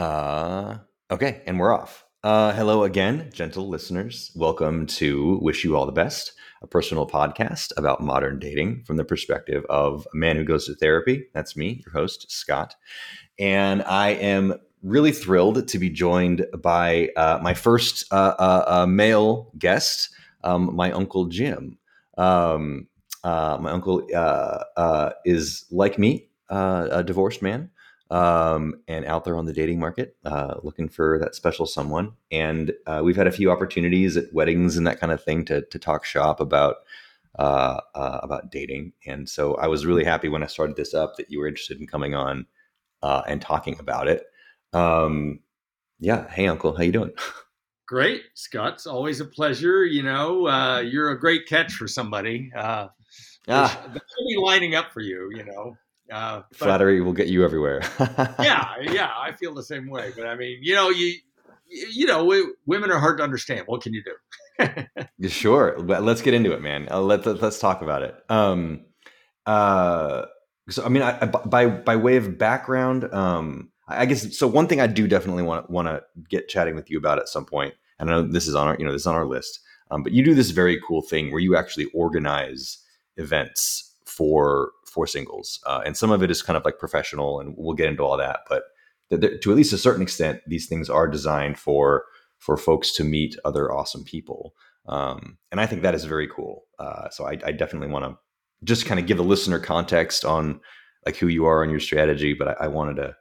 Uh, okay, and we're off. Uh, hello again, gentle listeners. Welcome to Wish You All the Best, a personal podcast about modern dating from the perspective of a man who goes to therapy. That's me, your host, Scott. And I am really thrilled to be joined by uh, my first uh, uh, uh male guest, um, my Uncle Jim. Um, uh, my uncle is like me, a divorced man um, and out there on the dating market, uh, looking for that special someone. And uh, we've had a few opportunities at weddings and that kind of thing to to talk shop about uh, uh about dating. And so I was really happy when I started this up that you were interested in coming on uh, and talking about it. Um, yeah, hey Uncle, how you doing? Great, Scott. It's always a pleasure. You know, uh, you're a great catch for somebody. Uh, ah. They'll be lining up for you. You know. Uh, but, Flattery will get you everywhere. yeah, yeah, I feel the same way. But I mean, you know, you you know, we, women are hard to understand. What can you do? sure, let's get into it, man. Uh, let, let us talk about it. Um, uh, so I mean, I, by by way of background, um, I guess so. One thing I do definitely want want to get chatting with you about at some point, and I know this is on our you know this is on our list. Um, but you do this very cool thing where you actually organize events for for singles, uh, and some of it is kind of like professional, and we'll get into all that. But th- to at least a certain extent, these things are designed for for folks to meet other awesome people, um, and I think that is very cool. Uh, so I, I definitely want to just kind of give the listener context on like who you are and your strategy. But I, I wanted to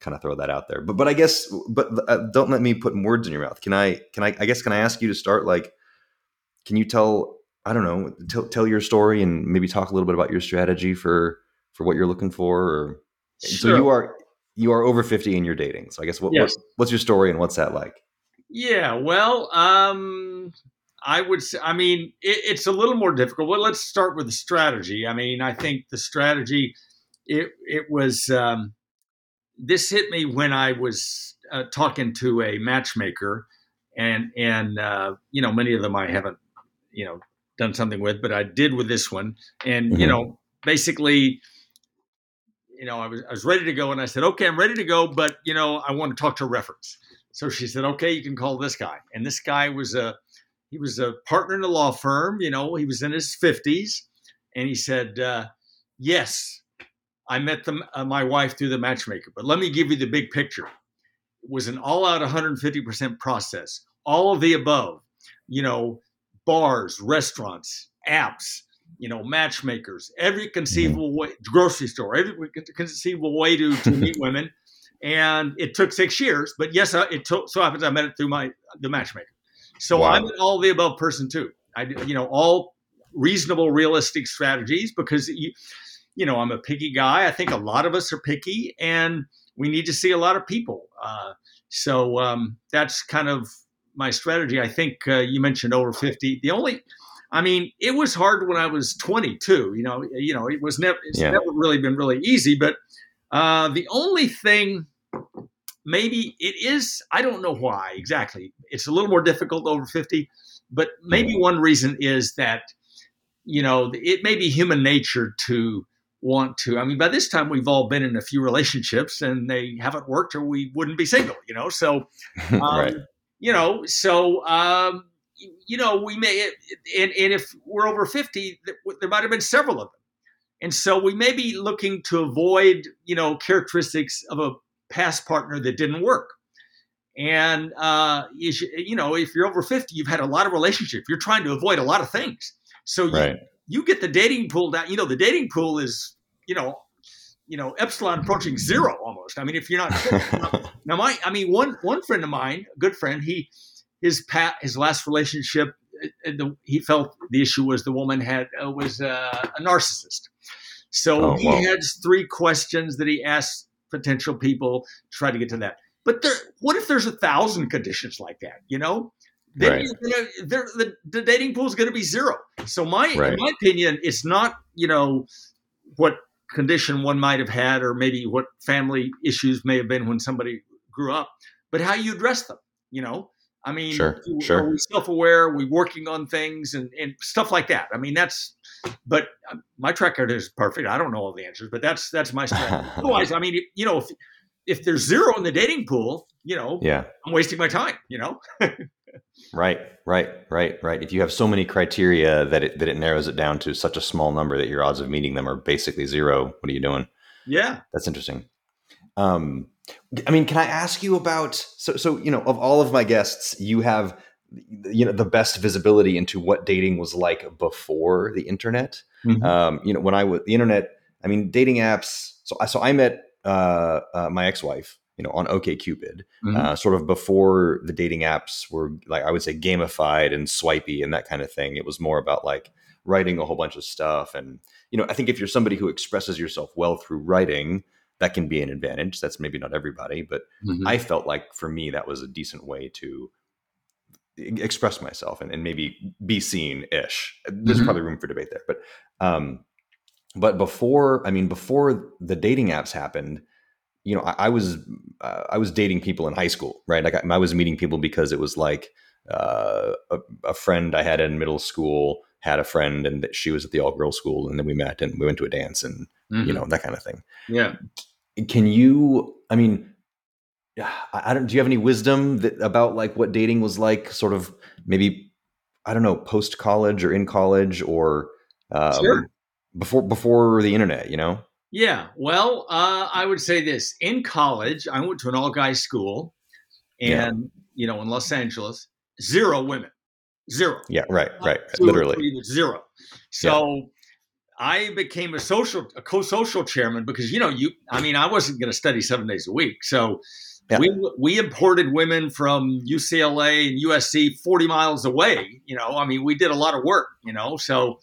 kind of throw that out there. But but I guess but uh, don't let me put words in your mouth. Can I can I I guess can I ask you to start like can you tell I don't know, tell, tell your story and maybe talk a little bit about your strategy for for what you're looking for. Or, sure. So you are you are over fifty and you're dating. So I guess what, yes. what, what's your story and what's that like? Yeah, well, um, I would say, I mean, it, it's a little more difficult. Well, let's start with the strategy. I mean, I think the strategy, it it was um, this hit me when I was uh, talking to a matchmaker, and and uh, you know, many of them I haven't you know done something with, but I did with this one. And, mm-hmm. you know, basically, you know, I was, I was ready to go and I said, okay, I'm ready to go, but, you know, I want to talk to a reference. So she said, okay, you can call this guy. And this guy was a, he was a partner in a law firm, you know, he was in his 50s. And he said, uh, yes, I met the, uh, my wife through the matchmaker, but let me give you the big picture. It was an all out 150% process, all of the above, you know, bars, restaurants, apps, you know, matchmakers, every conceivable mm-hmm. way, grocery store, every conceivable way to, to meet women. And it took six years, but yes, it took, so happens I met it through my the matchmaker. So wow. I'm an all the above person too. I, you know, all reasonable, realistic strategies because you, you know, I'm a picky guy. I think a lot of us are picky, and we need to see a lot of people. Uh, so um, that's kind of my strategy. I think uh, you mentioned over 50. The only, I mean, it was hard when I was 22. You know, you know, it was never, it's yeah. never really been really easy. But uh, the only thing, maybe it is, I don't know why exactly. It's a little more difficult over 50, but maybe one reason is that, you know, it may be human nature to want to. I mean, by this time we've all been in a few relationships and they haven't worked, or we wouldn't be single. You know, so um, right you know, so um, you know, we may, and, and if we're over fifty, there might have been several of them, and so we may be looking to avoid, you know, characteristics of a past partner that didn't work. And uh, you, should, you know, if you're over fifty, you've had a lot of relationships. You're trying to avoid a lot of things. So you, right. you get the dating pool down. You know, the dating pool is, you know, you know, epsilon approaching zero almost. I mean, if you're not now, my, I mean, one one friend of mine, a good friend, he his pat his last relationship, uh, the, he felt the issue was the woman had uh, was uh, a narcissist. So oh, he wow. had three questions that he asked potential people to try to get to that. But there, what if there's a thousand conditions like that? You know, then right. gonna, the, the dating pool is going to be zero. So my, right. in my opinion, it's not you know what condition one might have had, or maybe what family issues may have been when somebody grew up, but how you address them. You know, I mean, sure, sure. are we self-aware? Are we working on things and, and stuff like that? I mean, that's. But uh, my track record is perfect. I don't know all the answers, but that's that's my strategy. Otherwise, I mean, you know, if if there's zero in the dating pool, you know, yeah, I'm wasting my time. You know. right, right, right, right. If you have so many criteria that it that it narrows it down to such a small number that your odds of meeting them are basically zero, what are you doing? Yeah, that's interesting. Um, I mean, can I ask you about so so you know of all of my guests, you have you know the best visibility into what dating was like before the internet. Mm-hmm. Um, you know, when I was the internet, I mean, dating apps. So I so I met uh, uh, my ex wife, you know, on OKCupid, mm-hmm. uh, sort of before the dating apps were like I would say gamified and swipey and that kind of thing. It was more about like writing a whole bunch of stuff, and you know, I think if you're somebody who expresses yourself well through writing, that can be an advantage. That's maybe not everybody, but mm-hmm. I felt like for me that was a decent way to express myself and, and maybe be seen ish. There's mm-hmm. probably room for debate there, but um, but before, I mean, before the dating apps happened, you know, I, I was uh, I was dating people in high school, right? Like I, I was meeting people because it was like uh, a, a, friend I had in middle school had a friend, and she was at the all girls school, and then we met and we went to a dance, and mm-hmm. you know that kind of thing. Yeah. Can you? I mean, I don't. Do you have any wisdom that, about like what dating was like? Sort of maybe I don't know, post college or in college or um, sure. before before the internet. You know. Yeah. Well, uh, I would say this: in college, I went to an all guy school, and yeah. you know, in Los Angeles, zero women, zero. Yeah. Right. Right. Literally zero. So. Yeah. I became a social, a co-social chairman because you know you. I mean, I wasn't going to study seven days a week, so yeah. We we imported women from UCLA and USC 40 miles away. You know, I mean, we did a lot of work. You know, so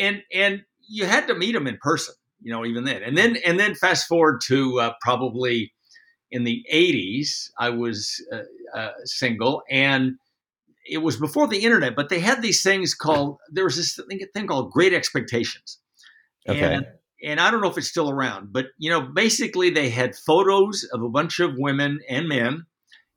and and you had to meet them in person. You know, even then, and then and then fast forward to uh, probably in the 80s, I was uh, uh, single and it was before the internet, but they had these things called there was this thing, thing called Great Expectations. Okay. And and I don't know if it's still around, but you know, basically they had photos of a bunch of women and men,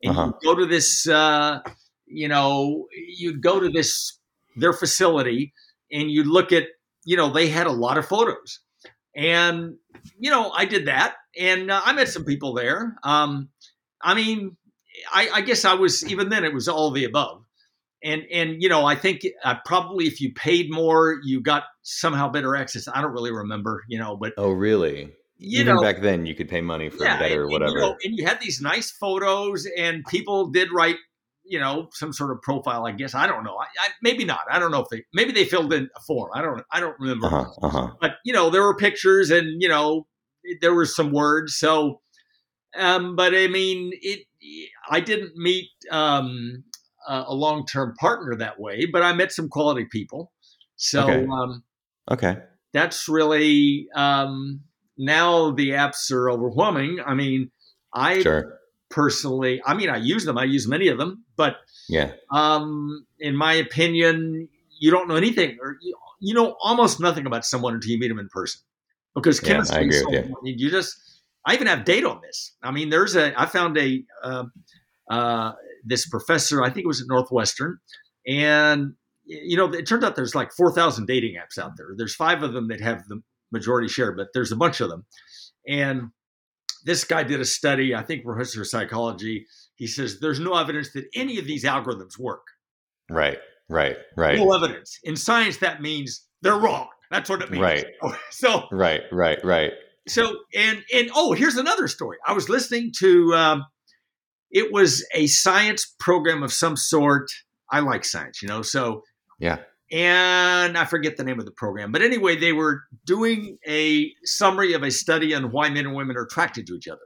and uh-huh. you go to this, uh, you know, you'd go to this their facility, and you'd look at, you know, they had a lot of photos, and you know, I did that, and uh, I met some people there. Um, I mean, I, I guess I was even then it was all the above. And and you know i think uh, probably if you paid more you got somehow better access. I don't really remember you know but oh really? You even know, back then you could pay money for yeah, better and, whatever you, know, and you had these nice photos and people did write you know some sort of profile i guess i don't know I, I, maybe not i don't know if they maybe they filled in a form i don't i don't remember uh-huh, uh-huh. but you know there were pictures and you know there were some words so um but i mean it i didn't meet um a long term partner that way, but I met some quality people. So, okay. Um, okay. That's really um, now the apps are overwhelming. I mean, I sure. personally, I mean, I use them. I use many of them, but yeah, um, in my opinion, you don't know anything, or you, you know almost nothing about someone until you meet them in person, because chemistry. Yeah, I agree so with you. you just, I even have data on this. I mean, there's a, I found a, uh, uh, this professor, I think it was at Northwestern, and you know, it turns out there's like 4,000 dating apps out there. There's five of them that have the majority share, but there's a bunch of them. And this guy did a study, I think professor of psychology. He says there's no evidence that any of these algorithms work. Right, right, right. No evidence. In science, that means they're wrong. That's what it means. Right. So. Right, right, right. So and and oh, here's another story. I was listening to um, it was a science program of some sort. I like science, you know, so yeah. And I forget the name of the program, but anyway, they were doing a summary of a study on why men and women are attracted to each other.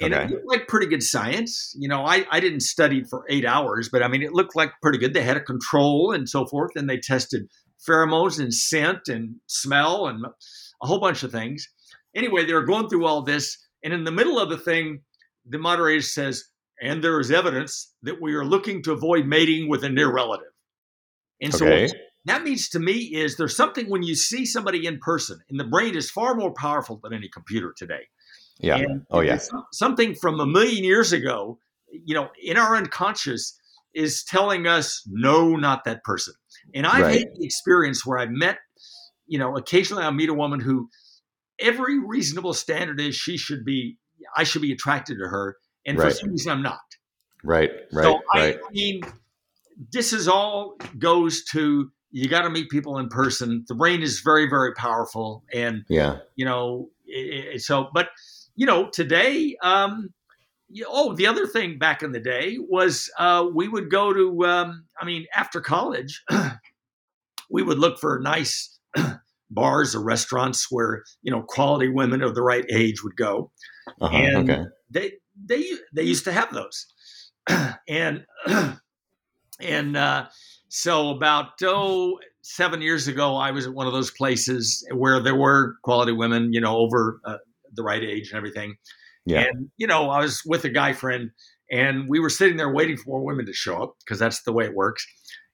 And okay. it looked like pretty good science. You know, I, I didn't study for eight hours, but I mean, it looked like pretty good. They had a control and so forth, and they tested pheromones and scent and smell and a whole bunch of things. Anyway, they were going through all this, and in the middle of the thing, the moderator says, and there is evidence that we are looking to avoid mating with a near relative. And okay. so that means to me is there's something when you see somebody in person, and the brain is far more powerful than any computer today. Yeah. And oh, yeah. Something from a million years ago, you know, in our unconscious is telling us, no, not that person. And I've right. had the experience where I've met, you know, occasionally I'll meet a woman who every reasonable standard is she should be I should be attracted to her, and Right. for some reason I'm not. Right. Right. so right. I, I mean, this is all goes to you got to meet people in person. The brain is very very powerful, and yeah. you know i- i- so but you know today um you- oh the other thing back in the day was uh we would go to um i mean after college we would look for nice bars or restaurants where you know quality women of the right age would go Uh-huh. And- okay. they they they used to have those and and uh so about oh seven years ago i was at one of those places where there were quality women you know over uh, the right age and everything Yeah. and you know i was with a guy friend and we were sitting there waiting for more women to show up because that's the way it works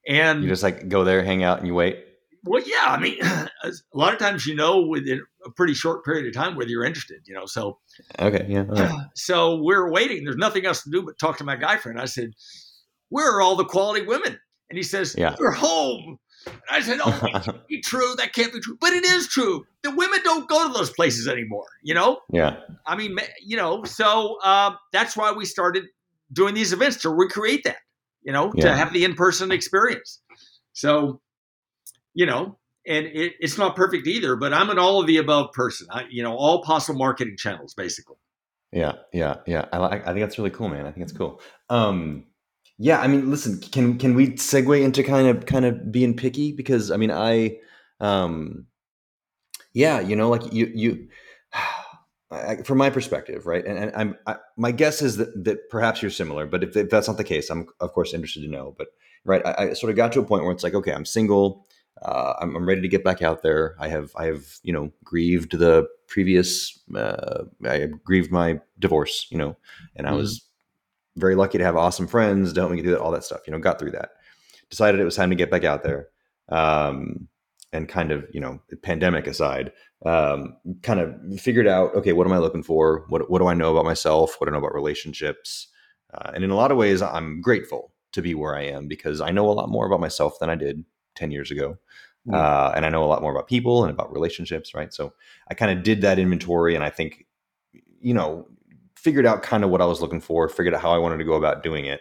and You just like go there, hang out, and you wait. well yeah i mean a lot of times you know within a pretty short period of time whether you're interested you know so Okay. Yeah. right. so we're waiting. There's nothing else to do but talk to my guy friend. I said, Where are all the quality women? And he says, Yeah. They're home. And I said, Oh, that can't be true. That can't be true. But it is true. The women don't go to those places anymore. You know? yeah. I mean, you know, so uh, that's why we started doing these events to recreate that, you know, to have the in person experience. So, you know, and it, it's not perfect either, but I'm an all of the above person. I, you know, all possible marketing channels, basically. Yeah, yeah, yeah. I like. I think that's really cool, man. I think it's cool. Um, yeah. I mean, listen. Can can we segue into kind of kind of being picky? Because I mean, I, um, yeah, you know, like you you, I, from my perspective, right? And, and I'm I, my guess is that that perhaps you're similar, but if, if that's not the case, I'm of course interested to know. But right, I, I sort of got to a point where it's like, okay, I'm single. Uh, I'm, I'm ready to get back out there. I have I have you know grieved the previous. Uh, I grieved my divorce, you know, and I was very lucky to have awesome friends to help me get through that, all that stuff. You know, got through that. Decided it was time to get back out there, um, and kind of you know, pandemic aside, um, kind of figured out okay, what am I looking for? What what do I know about myself? What do I know about relationships? Uh, and in a lot of ways, I'm grateful to be where I am because I know a lot more about myself than I did ten years ago. Mm. Uh, and I know a lot more about people and about relationships, right? So I kind of did that inventory, and I think, you know, figured out kind of what I was looking for, figured out how I wanted to go about doing it,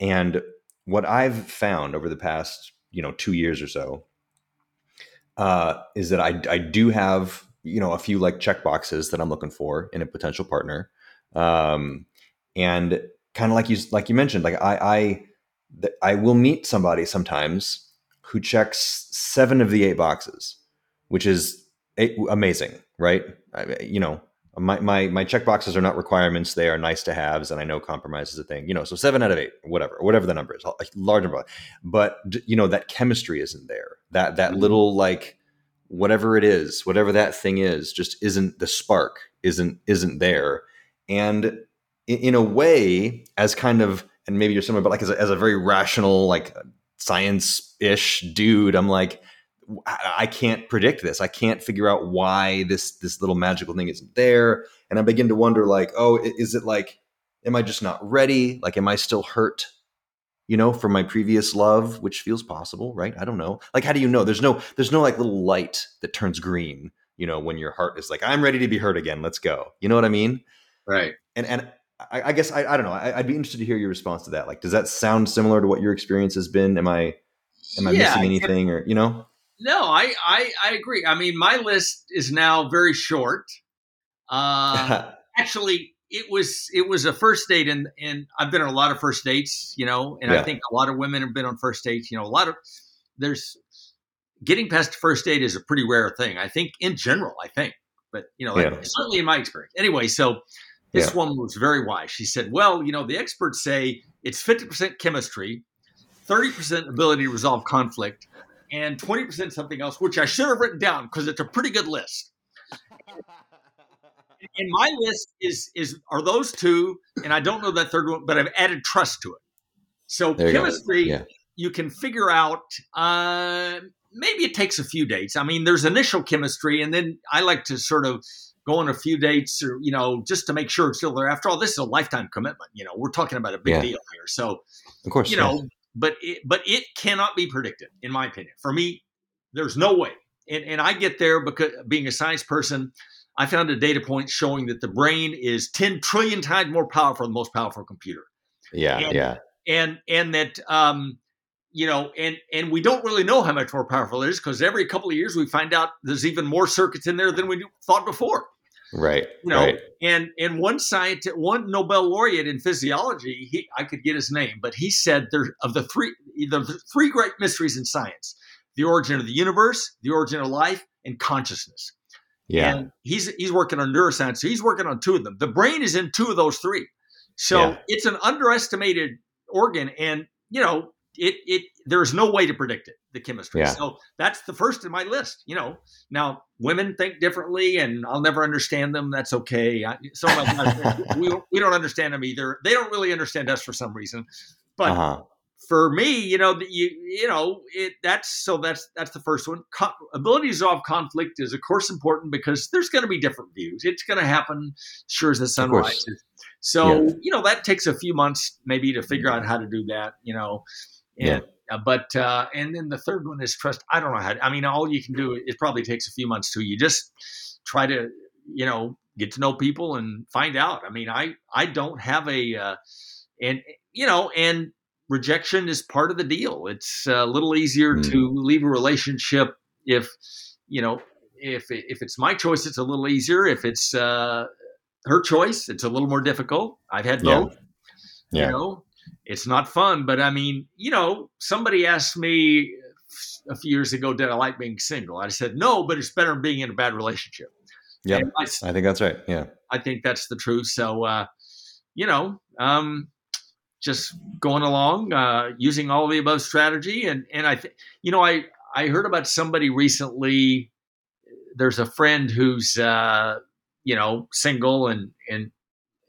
and what I've found over the past, you know, two years or so, uh, is that I I do have you know a few like check boxes that I'm looking for in a potential partner, um, and kind of like you like you mentioned, like I I I will meet somebody sometimes who checks seven of the eight boxes, which is amazing, right? I, you know, my, my my check boxes are not requirements; they are nice to haves, and I know compromise is a thing. You know, so seven out of eight, whatever, whatever the number is, a large number. But you know, that chemistry isn't there. That that Mhm. little like whatever it is, whatever that thing is, just isn't the spark isn't isn't there. And in, in a way, as kind of and maybe you're similar, but like as a, as a very rational, like science ish dude, I'm like, I can't predict this. I can't figure out why this this little magical thing isn't there. And I begin to wonder, like, oh, is it like, am I just not ready? Like, am I still hurt? You know, from my previous love, which feels possible, right? I don't know. Like, how do you know? There's no, there's no like little light that turns green. You know, when your heart is like, I'm ready to be hurt again. Let's go. You know what I mean? Right. And and I, I guess I, I don't know. I, I'd be interested to hear your response to that. Like, does that sound similar to what your experience has been? Am I am I Yeah, missing anything, or you know? No, I, I I agree. I mean, my list is now very short. Uh, actually, it was it was a first date, and and I've been on a lot of first dates, you know, and Yeah. I think a lot of women have been on first dates. You know, a lot of there's getting past first date is a pretty rare thing. I think in general, I think, but you know, Yeah. certainly in my experience. Anyway, so this Yeah. woman was very wise. She said, "Well, you know, the experts say it's fifty percent chemistry, thirty percent ability to resolve conflict." And 20% something else, which I should have written down because it's a pretty good list. And my list is is are those two, and I don't know that third one, but I've added trust to it. So There you chemistry, Yeah. you can figure out. Uh, maybe it takes a few dates. I mean, there's initial chemistry, and then I like to sort of go on a few dates, or you know, just to make sure it's still there. After all, this is a lifetime commitment. You know, we're talking about a big Yeah. deal here. So Of course, you yeah. know, but it, but it cannot be predicted, in my opinion. For me, there's no way. And and I get there because being a science person, I found a data point showing that the brain is 10 trillion times more powerful than the most powerful computer. Yeah, and, yeah. And and that um, you know, and and we don't really know how much more powerful it is because every couple of years we find out there's even more circuits in there than we thought before. Right. You know, right. and and one scientist, one Nobel laureate in physiology, he I could get his name, but he said there of the three the three great mysteries in science: the origin of the universe, the origin of life, and consciousness. Yeah. And he's he's working on neuroscience, so he's working on two of them. The brain is in two of those three. So Yeah. it's an underestimated organ, and you know it it there's no way to predict it the chemistry. Yeah. So that's the first in my list. You know, now women think differently, and I'll never understand them. That's okay. I, some of my we we don't understand them either. They don't really understand us for some reason, but uh-huh. for me, you know, you you know, it that's so that's that's the first one. Co- ability to resolve conflict is of course important because there's going to be different views. It's going to happen sure as the sun rises. So Yeah. you know that takes a few months maybe to figure out how to do that. You know, and, uh, but uh, and then the third one is trust. I don't know how. To, I mean, all you can do it probably takes a few months too. You just try to you know get to know people and find out. I mean, I I don't have a uh, and you know and rejection is part of the deal. It's a little easier Mm. to leave a relationship if you know if if it's my choice, it's a little easier. If it's uh, her choice, it's a little more difficult. I've had Yeah. both. Yeah. You know, it's not fun, but I mean, you know, somebody asked me a few years ago, did I like being single? I said no, but it's better than being in a bad relationship. Yeah, I, I, think that's right. Yeah. I think that's the truth. So, uh, you know, um, just going along, uh, using all the above strategy, and and I, th- you know, I I heard about somebody recently. There's a friend who's uh, you know single and and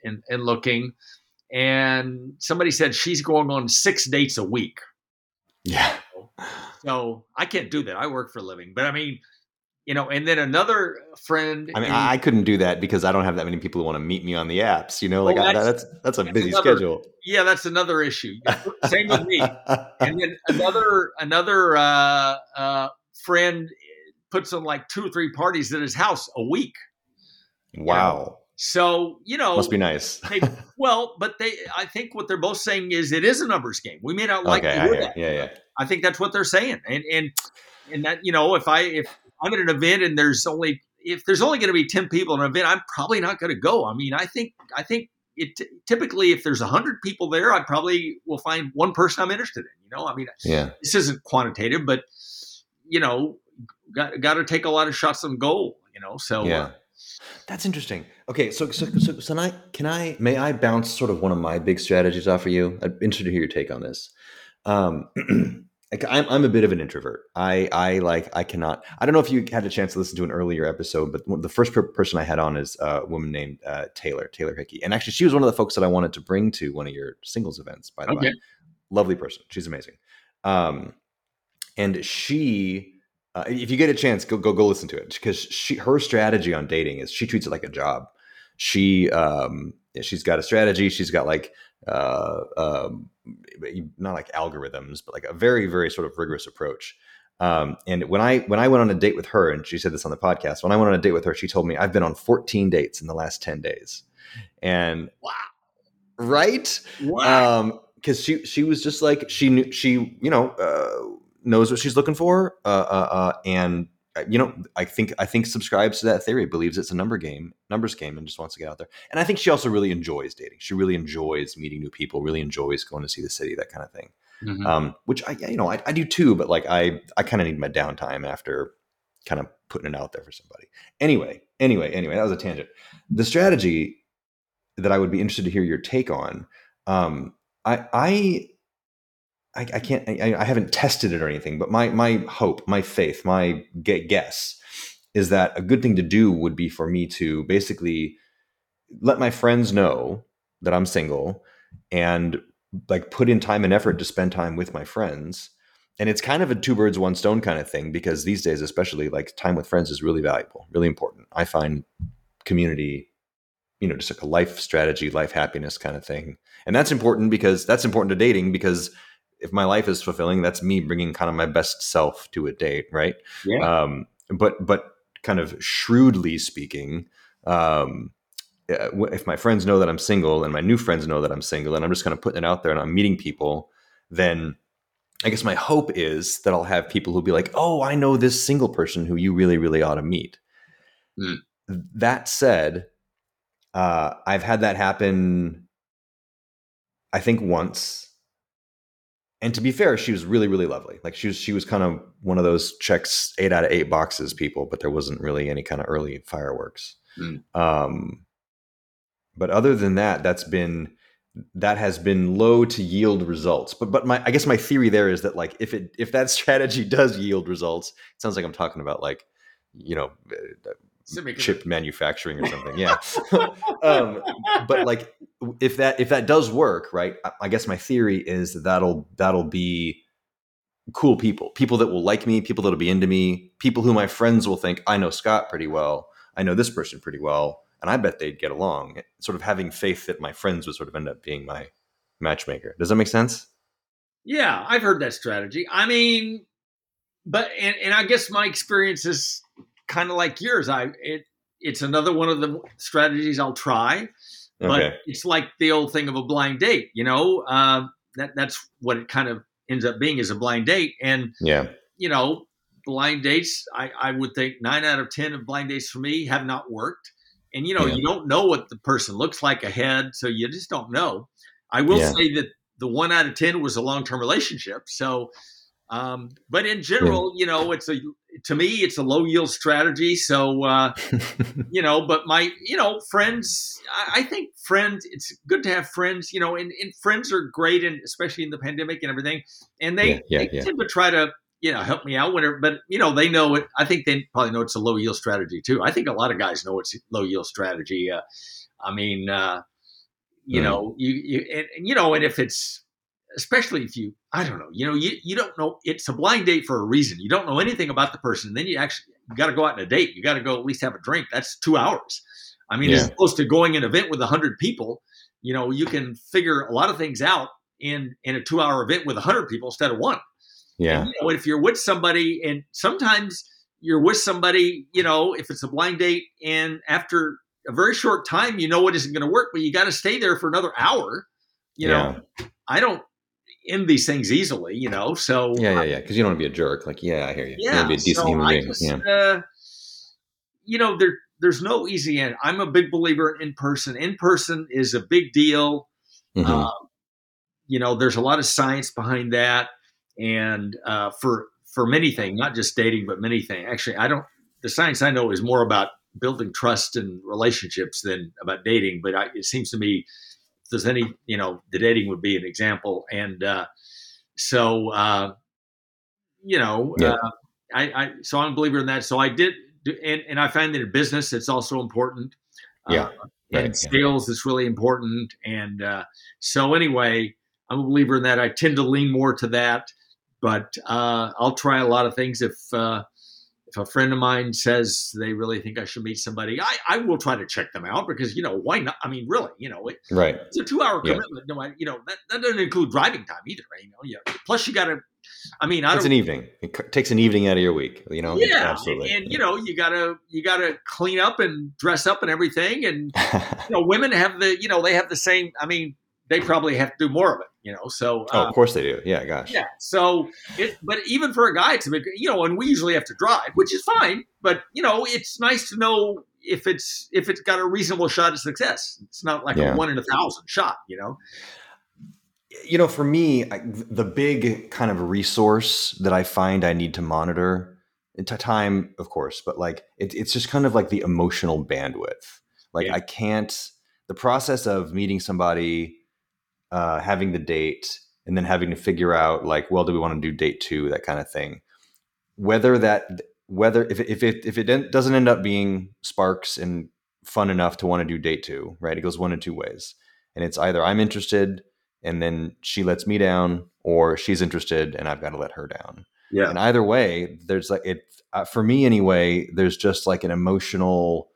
and and looking, and somebody said she's going on six dates a week. Yeah. So I can't do that. I work for a living, but I mean, you know, and then another friend. I mean, who- I couldn't do that because I don't have that many people who want to meet me on the apps. You know, like Well, I, that's- that's that's a that's busy another- schedule. yeah, that's another issue. Same with me. and then another another uh, uh, friend puts on like two or three parties at his house a week. wow, So you know, must be nice. they, well, but they, I think what they're both saying is it is a numbers game. We may not like okay, to I hear hear. that. yeah, yeah, I think that's what they're saying, and and and that you know, if I if I'm at an event and there's only if there's only going to be ten people in an event, I'm probably not going to go. I mean, I think I think it typically if there's hundred people there, I probably will find one person I'm interested in. You know, I mean, yeah. this isn't quantitative, but you know, got got to take a lot of shots on goal. You know, so yeah. uh, That's interesting. Okay, so so so, so can I can I may I bounce sort of one of my big strategies off of you? I'm interested to hear your take on this. Um, like I'm I'm a bit of an introvert. I I like I cannot. I don't know if you had a chance to listen to an earlier episode, but the first per- person I had on is a woman named uh, Taylor Taylor Hickey, and actually she was one of the folks that I wanted to bring to one of your singles events. By the way, lovely person. She's amazing. Um, and she, uh, if you get a chance, go go go listen to it because she her strategy on dating is she treats it like a job. She um, she's got a strategy. She's got like uh, um, not like algorithms, but like a very very sort of rigorous approach. Um, and when I when I went on a date with her, and she said this on the podcast, when I went on a date with her, she told me I've been on 14 dates in the last 10 days, and Wow. right wow. um because she she was just like she knew she you know uh, knows what she's looking for uh, uh, uh and uh, you know i think i think subscribes to that theory believes it's a number game numbers game and just wants to get out there. And i think she also really enjoys dating. She really enjoys meeting new people really enjoys going to see the city that kind of thing. Mhm. um which i you know i, I do too but like i i kind of need my downtime after kind of putting it out there for somebody. Anyway anyway anyway that was a tangent. The strategy that i would be interested to hear your take on um i i I, I can't. I, I haven't tested it or anything, but my my hope, my faith, my guess is that a good thing to do would be for me to basically let my friends know that I'm single and like put in time and effort to spend time with my friends. And it's kind of a two birds one stone kind of thing because these days, especially like time with friends is really valuable, really important. I find community, you know, just like a life strategy, life happiness kind of thing. And that's important because that's important to dating because if my life is fulfilling, that's me bringing kind of my best self to a date, right? Yeah. Um, but but kind of shrewdly speaking, um, uh, if my friends know that I'm single and my new friends know that I'm single, and I'm just kind of putting it out there and I'm meeting people, then I guess my hope is that I'll have people who'll be like, "Oh, I know this single person who you really, really ought to meet." Mm. That said, uh, I've had that happen. I think once, and to be fair, she was really, really lovely. Like she was, she was kind of one of those checks eight out of eight boxes people, but there wasn't really any kind of early fireworks. Mm. Um, but other than that, that's been that has been low to yield results. But but my I guess my theory there is that like if it if that strategy does yield results, it sounds like I'm talking about like you know chip manufacturing or something. Yeah. um, but like if that if that does work, right? I, I guess my theory is that that'll that'll be cool people, people that will like me, people that'll be into me, people who my friends will think I know Scott pretty well, I know this person pretty well and I bet they'd get along. Sort of having faith that my friends would sort of end up being my matchmaker. Does that make sense? Yeah, I've heard that strategy. I mean, but and, and I guess my experience is kind of like yours. I it it's another one of the strategies I'll try, but okay. it's like the old thing of a blind date. You know, uh, that that's what it kind of ends up being is a blind date, and yeah, you know, blind dates. I I would think nine out of ten of blind dates for me have not worked and you know yeah. you don't know what the person looks like ahead so you just don't know i will yeah. say that the one out of ten was a long-term relationship so um, but in general yeah. you know it's a to me it's a low yield strategy so uh, you know but my you know friends I, I, think friends it's good to have friends you know and, and friends are great and especially in the pandemic and everything and they, they tend to try to you know, help me out whenever. But you know, they know it. I think they probably know it's a low yield strategy too. I think a lot of guys know it's low yield strategy. Uh, I mean, uh, you mm. know, you, you and, and, you know, and if it's especially if you, I don't know, you know, you, you don't know. It's a blind date for a reason. You don't know anything about the person. Then you actually you got to go out on a date. You got to go at least have a drink. That's two hours. I mean, yeah. as opposed to going in an event with a hundred people, you know, you can figure a lot of things out in in a two hour event with a hundred people instead of one. Yeah. And, you know, if you're with somebody, and sometimes you're with somebody, you know, if it's a blind date, and after a very short time, you know it isn't going to work, but you got to stay there for another hour. You yeah. know, I don't end these things easily, you know. So yeah, yeah, yeah. Because you don't want to be a jerk. Like, yeah, I hear you. Yeah, you be a decent so human being. Just, yeah. Uh, you know, there there's no easy end. I'm a big believer in person. In person is a big deal. Mm-hmm. Um, you know, there's a lot of science behind that and uh, for for many things, not just dating, but many things. Actually, I don't. The science I know is more about building trust and relationships than about dating. But I, it seems to me, there's any, you know, the dating would be an example. And uh, so, uh, you know, yeah. uh, I, I, so I'm a believer in that. So I did, and, and I find that in business, it's also important. Yeah. Uh, and right. sales is really important. And uh, so anyway, I'm a believer in that. I tend to lean more to that but uh, I'll try a lot of things if uh, if a friend of mine says they really think I should meet somebody, I, I will try to check them out because you know why not? I mean, really, you know, it, right? It's a two hour commitment. Yeah. No, you know that, that doesn't include driving time either. Right? You know, yeah. Plus you got to. I mean, I it's an evening. It takes an evening out of your week. You know, yeah, absolutely. And, and you know, you gotta you gotta clean up and dress up and everything. And you know, women have the you know they have the same. I mean, they probably have to do more of it, you know. So, oh, of um, course they do. Yeah, gosh. Yeah. So, it, but even for a guy, it's a big, you know, and we usually have to drive, which is fine. But you know, it's nice to know if it's if it's got a reasonable shot of success. It's not like yeah. a one in a thousand shot, you know. You know, for me, I, the big kind of resource that I find I need to monitor, into time, of course, but like it, it's just kind of like the emotional bandwidth. Like yeah. I can't. The process of meeting somebody uh, having the date and then having to figure out like, well, do we want to do date two, that kind of thing. Whether that, whether if it, if it if it doesn't end up being sparks and fun enough to want to do date two, right? It goes one of two ways, and it's either I'm interested and then she lets me down, or she's interested and I've got to let her down. Yeah. And either way, there's like it uh, for me anyway. There's just like an emotional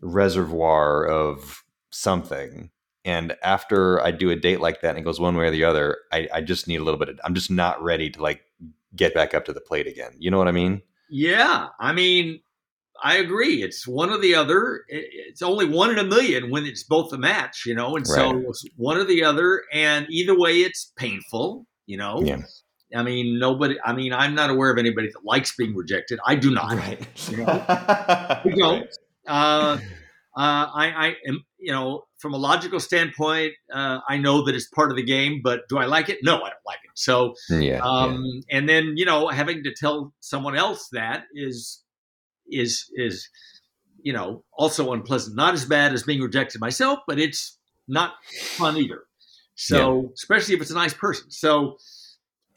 reservoir of something and after I do a date like that and it goes one way or the other, I, I just need a little bit of, I'm just not ready to like get back up to the plate again. You know what I mean? Yeah. I mean, I agree. It's one or the other. It's only one in a million when it's both a match, you know, and so it's one or the other. And either way, it's painful, you know. Yeah. I mean, nobody, I mean, I'm not aware of anybody that likes being rejected. I do not. Right. You know? We don't. Uh, uh, I, I am, you know, from a logical standpoint, uh, I know that it's part of the game, but do I like it? No, I don't like it. So, Yeah. yeah. um, and then you know, having to tell someone else that is is is you know also unpleasant. Not as bad as being rejected myself, but it's not fun either. So, especially if it's a nice person. So,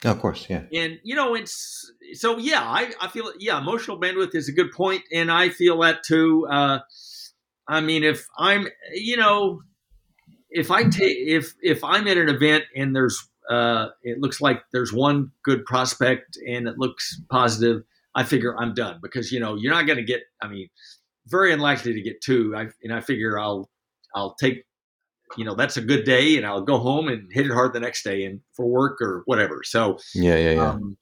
Oh, of course. Yeah. and you know it's so yeah i i feel yeah emotional bandwidth is a good point and i feel that too uh i mean if i'm you know if i take if if i'm at an event and there's uh it looks like there's one good prospect and it looks positive i figure i'm done because you know you're not going to get i mean very unlikely to get two i and i figure i'll i'll take you know that's a good day and i'll go home and hit it hard the next day and for work or whatever so Yeah. Yeah. Yeah. um,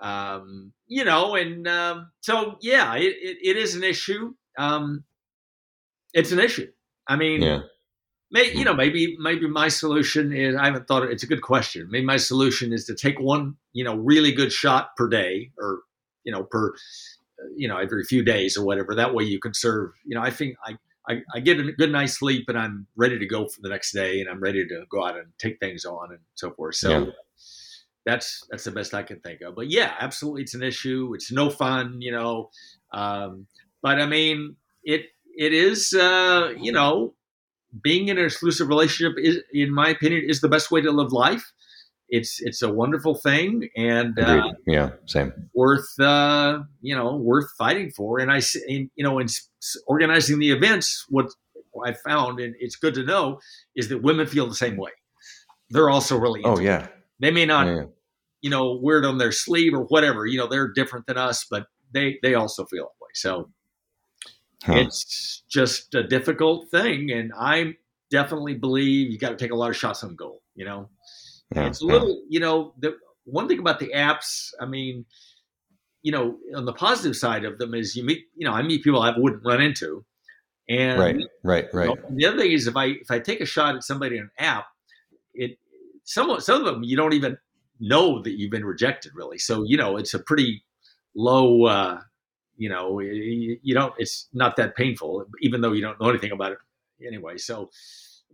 um, you know, and um, so yeah, it, it, it is an issue. Um, it's an issue. I mean, yeah. may, you know, maybe maybe my solution is I haven't thought. It's a good question. Maybe my solution is to take one, you know, really good shot per day, or you know, per you know, every few days or whatever. That way you conserve. You know, I think I. I, I get a good night's sleep and I'm ready to go for the next day and I'm ready to go out and take things on and so forth. So Yeah. that's that's the best I can think of. But yeah, absolutely, it's an issue. It's no fun, you know. Um, but I mean, it it is, uh, you know, being in an exclusive relationship is, in my opinion, is the best way to live life. It's it's a wonderful thing and uh, yeah. Same. worth uh, you know worth fighting for. And I and, you know in organizing the events, what I found and it's good to know is that women feel the same way. They're also really Oh it. yeah. They may not yeah. you know, wear it on their sleeve or whatever. You know, they're different than us, but they they also feel that way. So Huh. it's just a difficult thing, and I definitely believe you got to take a lot of shots on goal. You know, Yeah, it's a yeah. little, you know, the one thing about the apps. I mean, you know, on the positive side of them is you meet, you know, I meet people I wouldn't run into, and Right. Right. Right. you know, the other thing is if I if I take a shot at somebody in an app, it some some of them you don't even know that you've been rejected really. So you know it's a pretty low. Uh, you know you, don't. It's not that painful, even though you don't know anything about it anyway. So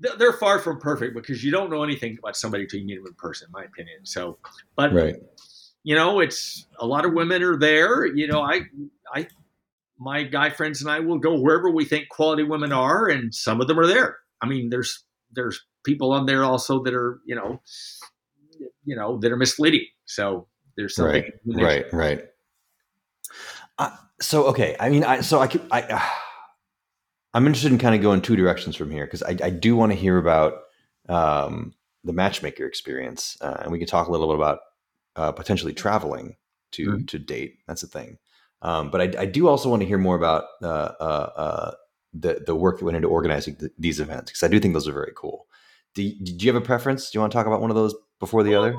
they're far from perfect because you don't know anything about somebody until you meet them in person, in my opinion. So, but Right. you know, it's a lot of women are there. You know, I, I, my guy friends and I will go wherever we think quality women are, and some of them are there. I mean, there's there's people on there also that are you know, you know that are misleading. So there's something Right. Right. Right. So okay, I mean, I so I could I. Uh, I'm interested in kind of going two directions from here because I, I do want to hear about um, the matchmaker experience, uh, and we can talk a little bit about uh, potentially traveling to Mhm. to date. That's a thing. Um, but I, I do also want to hear more about uh, uh, uh, the the work that went into organizing th- these events because I do think those are very cool. Do you, did you have a preference? Do you want to talk about one of those before the other?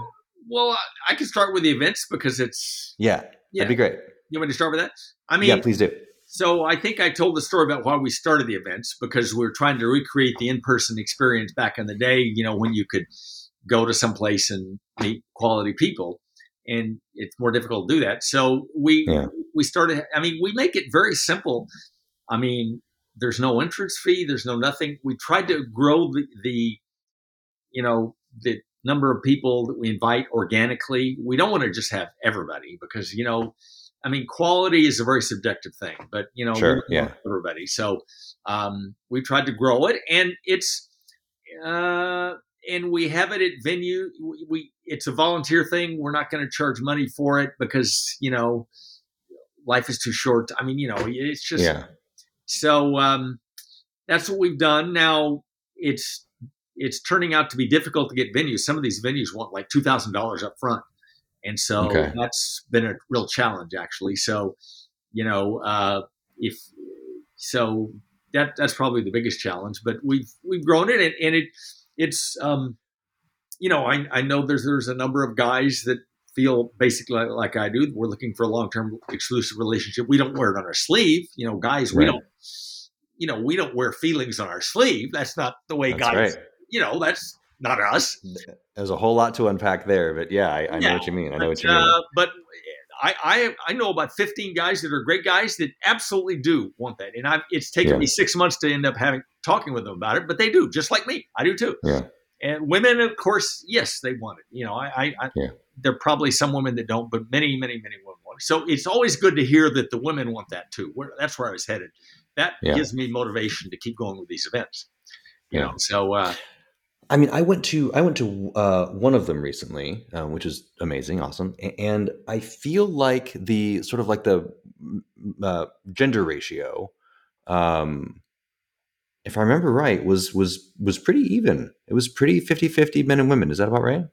Well, I, I can start with the events because it's Yeah, yeah. that'd be great. You want me to start with that? I mean, yeah, please do. So I think I told the story about why we started the events because we are trying to recreate the in-person experience back in the day. You know, when you could go to some place and meet quality people, and it's more difficult to do that. So we Yeah. we started. I mean, we make it very simple. I mean, there's no entrance fee. There's no nothing. We tried to grow the, the you know the number of people that we invite organically. We don't want to just have everybody because you know I mean, quality is a very subjective thing, but you know, Sure, yeah. everybody. So um, we tried to grow it, and it's uh, and we have it at venue. We, we it's a volunteer thing. We're not going to charge money for it because you know life is too short. I mean, you know, it's just Yeah, so um, that's what we've done. Now it's it's turning out to be difficult to get venues. Some of these venues want like two thousand dollars up front, and so Okay. that's been a real challenge actually. So you know, uh, if so, that that's probably the biggest challenge. But we've we've grown it, and, and it it's um, you know, I I know there's there's a number of guys that feel basically like I do, we're looking for a long term exclusive relationship. We don't wear it on our sleeve. You know, guys, we don't. You know, we don't wear feelings on our sleeve. That's not the way That's guys. right. You know, that's not us. There's a whole lot to unpack there, but yeah, I, I know what you mean. I know But, what you mean. uh, but I, I I know about 15 guys that are great guys that absolutely do want that, and I've, it's taken Yeah. me six months to end up having talking with them about it, but they do, just like me. I do too. Yeah. And women, of course, yes, they want it. You know, I, I, I Yeah. there are probably some women that don't, but many, many, many women want it. So it's always good to hear that the women want that too. Where, that's where I was headed. That Yeah. gives me motivation to keep going with these events. You Yeah. know, so uh, I mean, I went to I went to uh, one of them recently, uh, which is amazing, awesome, and I feel like the sort of like the uh, gender ratio, um, if I remember right, was was was pretty even. It was pretty 50-50 men and women. Is that about right?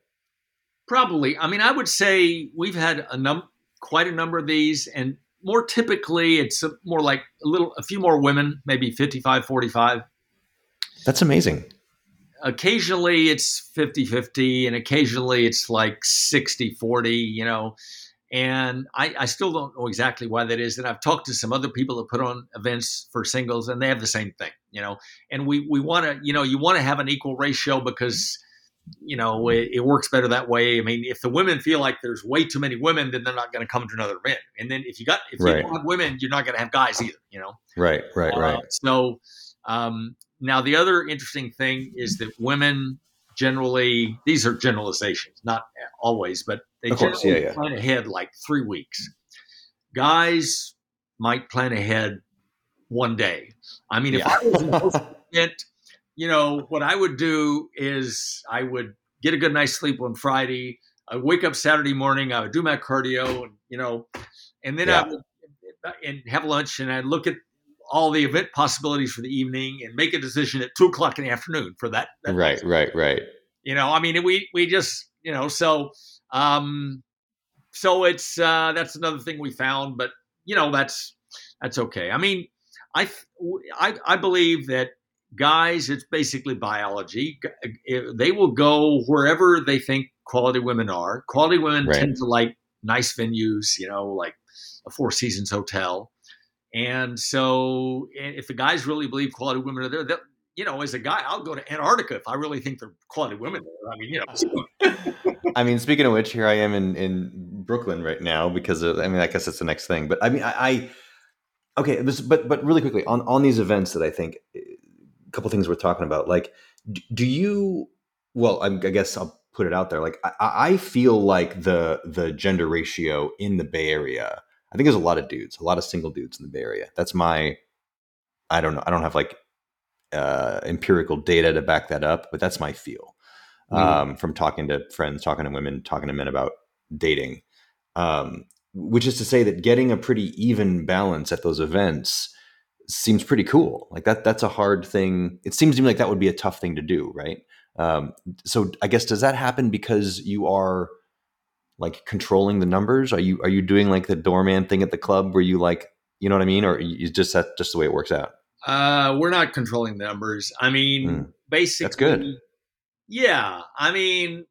Probably. I mean, I would say we've had a num quite a number of these, and more typically, it's more like a little, a few more women, maybe 55, 45. That's amazing. Occasionally, it's 50, 50, and occasionally it's like 60, 40, you know. And I, I still don't know exactly why that is. And I've talked to some other people that put on events for singles, and they have the same thing, you know. And we, we want to, you know, you want to have an equal ratio because you know it, it works better that way. I mean, if the women feel like there's way too many women, then they're not going to come to another event. And then if you got if Right. you don't have women, you're not going to have guys either. You know. Right, right, right. Uh, so um, now the other interesting thing is that women generally these are generalizations, not always, but they Of course, generally yeah, yeah. plan ahead like three weeks. Guys might plan ahead one day. I mean, if I was in event, you know, what I would do is I would get a good night's sleep on Friday. I wake up Saturday morning. I would do my cardio, and you know, and then Yeah. I would and have lunch, and I'd look at all the event possibilities for the evening and make a decision at two o'clock in the afternoon for that. that right, right, right. you know, I mean, we we just you know, so um, so it's uh, that's another thing we found, but you know, that's that's okay. I mean, I I, I believe that guys, it's basically biology. They will go wherever they think quality women are. Quality women Right. tend to like nice venues, you know, like a Four Seasons hotel. And so, if the guys really believe quality women are there, you know, as a guy, I'll go to Antarctica if I really think they're quality women there. I mean, you know, I mean, speaking of which, here I am in, in Brooklyn right now because of, I mean, I guess that's the next thing. But I mean, I, I okay, but but really quickly on on these events that I think eh, a couple things we're talking about. Like, d- do you? Well, I'm, I guess I'll put it out there. Like, I, I feel like the the gender ratio in the Bay Area. I think there's a lot of dudes, a lot of single dudes in the Bay Area. That's my. I don't know. I don't have like uh, empirical data to back that up, but that's my feel um, from talking to friends, talking to women, talking to men about dating. Um, which is to say that getting a pretty even balance at those events seems pretty cool. Like that, that's a hard thing. It seems to me like that would be a tough thing to do, right? Um, so I guess does that happen because you are like controlling the numbers? Are you are you doing like the doorman thing at the club where you like, you know what I mean, or you just that just the way it works out? uh, we're not controlling the numbers. I mean, Mm. basically, good. Yeah, I mean,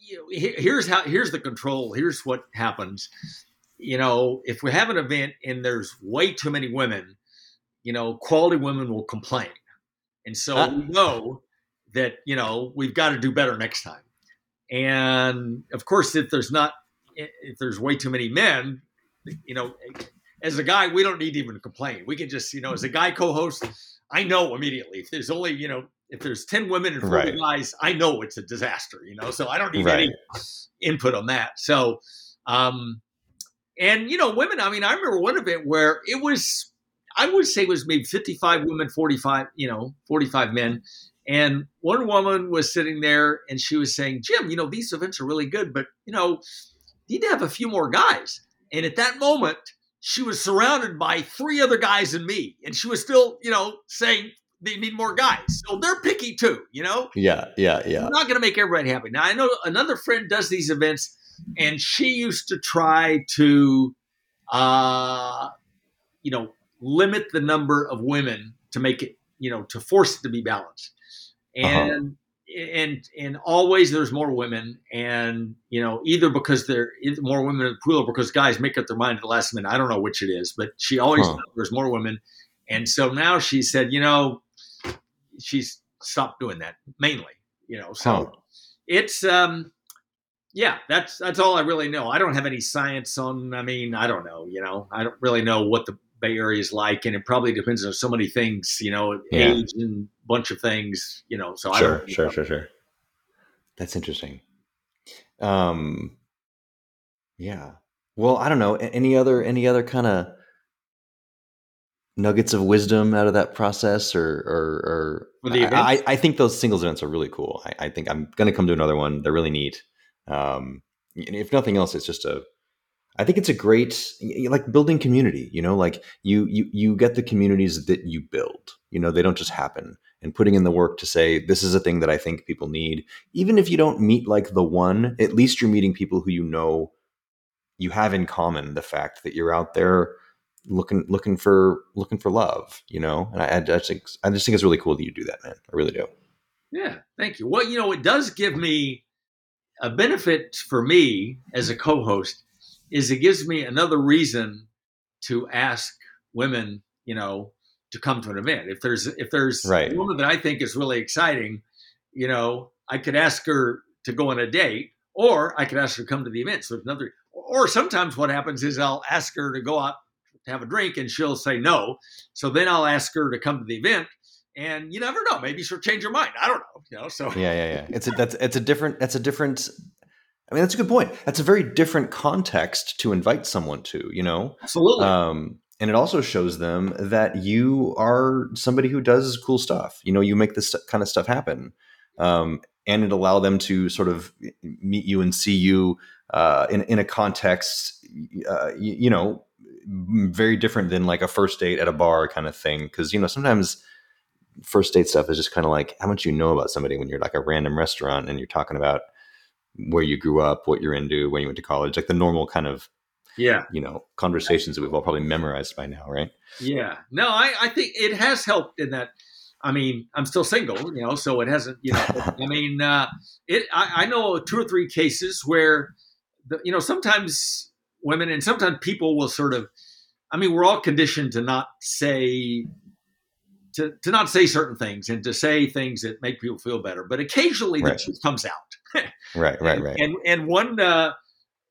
you know, here's how here's the control. Here's what happens. You know, if we have an event and there's way too many women, you know, quality women will complain, and so Ah. we know that you know we've got to do better next time. And of course, if there's not, if there's way too many men, you know, as a guy, we don't need to even complain. We can just, you know, as a guy co-host, I know immediately if there's only, you know, if there's 10 women and 40 Right. guys, I know it's a disaster, you know, so I don't need Right. any input on that. So, um, and, you know, women, I mean, I remember one event where it was, I would say it was maybe 55 women, 45, you know, 45 men. And one woman was sitting there and she was saying, Jim, you know, these events are really good, but, you know, you need to have a few more guys. And at that moment, she was surrounded by three other guys and me. And she was still, you know, saying they need more guys. So they're picky too, you know? Yeah, yeah, yeah. You're not going to make everybody happy. Now, I know another friend does these events, and she used to try to, uh, you know, limit the number of women to make it, you know, to force it to be balanced. Uh-huh. And and and always there's more women, and you know either because there is more women in the pool or because guys make up their mind at the last minute. I don't know which it is, but she always Huh. there's more women, and so now she said, you know, she's stopped doing that mainly. You know, so Huh. it's um yeah that's that's all i really know i don't have any science on i mean i don't know you know i don't really know what the bay area is like and it probably depends on so many things you know Yeah. age and bunch of things you know so i Sure, don't sure, sure, sure. That's interesting. Um, yeah. Well, I don't know. Any other any other kind of nuggets of wisdom out of that process, or or, or the I. I, think those singles events are really cool. I, I think I'm going to come to another one. They're really neat. Um, if nothing else, it's just a. I think it's a great like building community. You know, like you you you get the communities that you build. You know, they don't just happen. And putting in the work to say this is a thing that I think people need, even if you don't meet like the one, at least you're meeting people who you know you have in common the fact that you're out there looking looking for looking for love. You know, and I, I just think I just think it's really cool that you do that, man. I really do. yeah thank you well you know it does give me a benefit for me as a co-host is it gives me another reason to ask women you know to come to an event if there's if there's Right. a woman that i think is really exciting you know i could ask her to go on a date or i could ask her to come to the event so another or sometimes what happens is i'll ask her to go out to have a drink and she'll say no so then i'll ask her to come to the event and you never know maybe she'll change her mind i don't know you know so Yeah, yeah, yeah. It's a, that's it's a different that's a different. I mean, that's a good point. That's a very different context to invite someone to. You know, absolutely um, and it also shows them that you are somebody who does cool stuff. You know, you make this kind of stuff happen, um, and it allow them to sort of meet you and see you uh, in in a context, uh, you, you know, very different than like a first date at a bar kind of thing. Because you know, sometimes first date stuff is just kind of like how much you know about somebody when you're like a random restaurant and you're talking about where you grew up, what you're into, when you went to college, like the normal kind of yeah you know conversations that we've all probably memorized by now, right? Yeah. No, I, I think it has helped in that. I mean, I'm still single, you know, so it hasn't, you know, I mean, uh, it, I, I know two or three cases where, the, you know, sometimes women and sometimes people will sort of, I mean, we're all conditioned to not say, to, to not say certain things and to say things that make people feel better. But occasionally Right. the truth comes out. Right, right, right. And and one uh,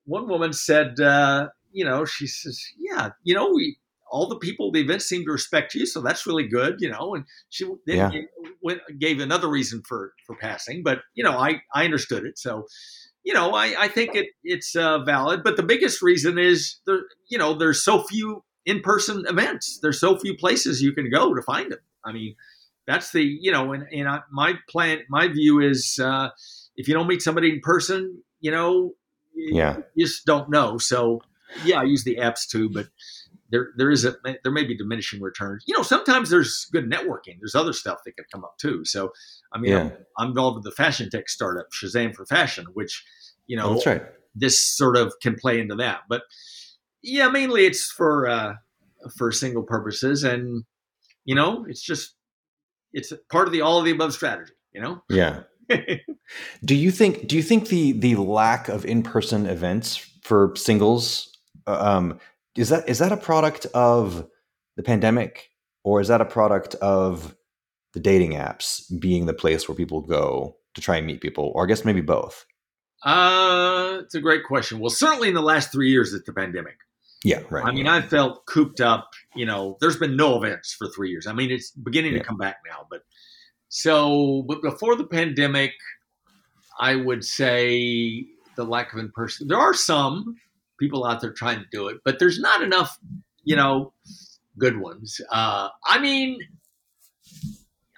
one woman said, uh, you know, she says, yeah, you know, we all the people at the event seem to respect you, so that's really good, you know. And she then Yeah. gave, went, gave another reason for for passing, but you know, I I understood it, so you know, I I think it it's uh, valid. But the biggest reason is there, you know, there's so few in person events. There's so few places you can go to find them. I mean, that's the you know, and and I, my plan, my view is. Uh, if you don't meet somebody in person, you know, Yeah. you just don't know. So yeah, I use the apps too, but there there is a there may be diminishing returns. You know, sometimes there's good networking. There's other stuff that could come up too. So I mean, I'm, I'm involved with the fashion tech startup Shazam for Fashion, which you know Oh, that's right. this sort of can play into that. But yeah, mainly it's for uh, for single purposes, and you know, it's just it's part of the all of the above strategy. You know. Yeah. Do you think? Do you think the the lack of in person events for singles uh, um, is that is that a product of the pandemic, or is that a product of the dating apps being the place where people go to try and meet people, or I guess maybe both? Uh, it's a great question. Well, certainly in the last three years, it's the pandemic. Yeah, right. I mean, I felt cooped up. You know, there's been no events for three years. I mean, it's beginning Yeah. to come back now, but so, but before the pandemic, I would say the lack of in person. There are some people out there trying to do it, but there's not enough, you know, good ones. Uh, I mean,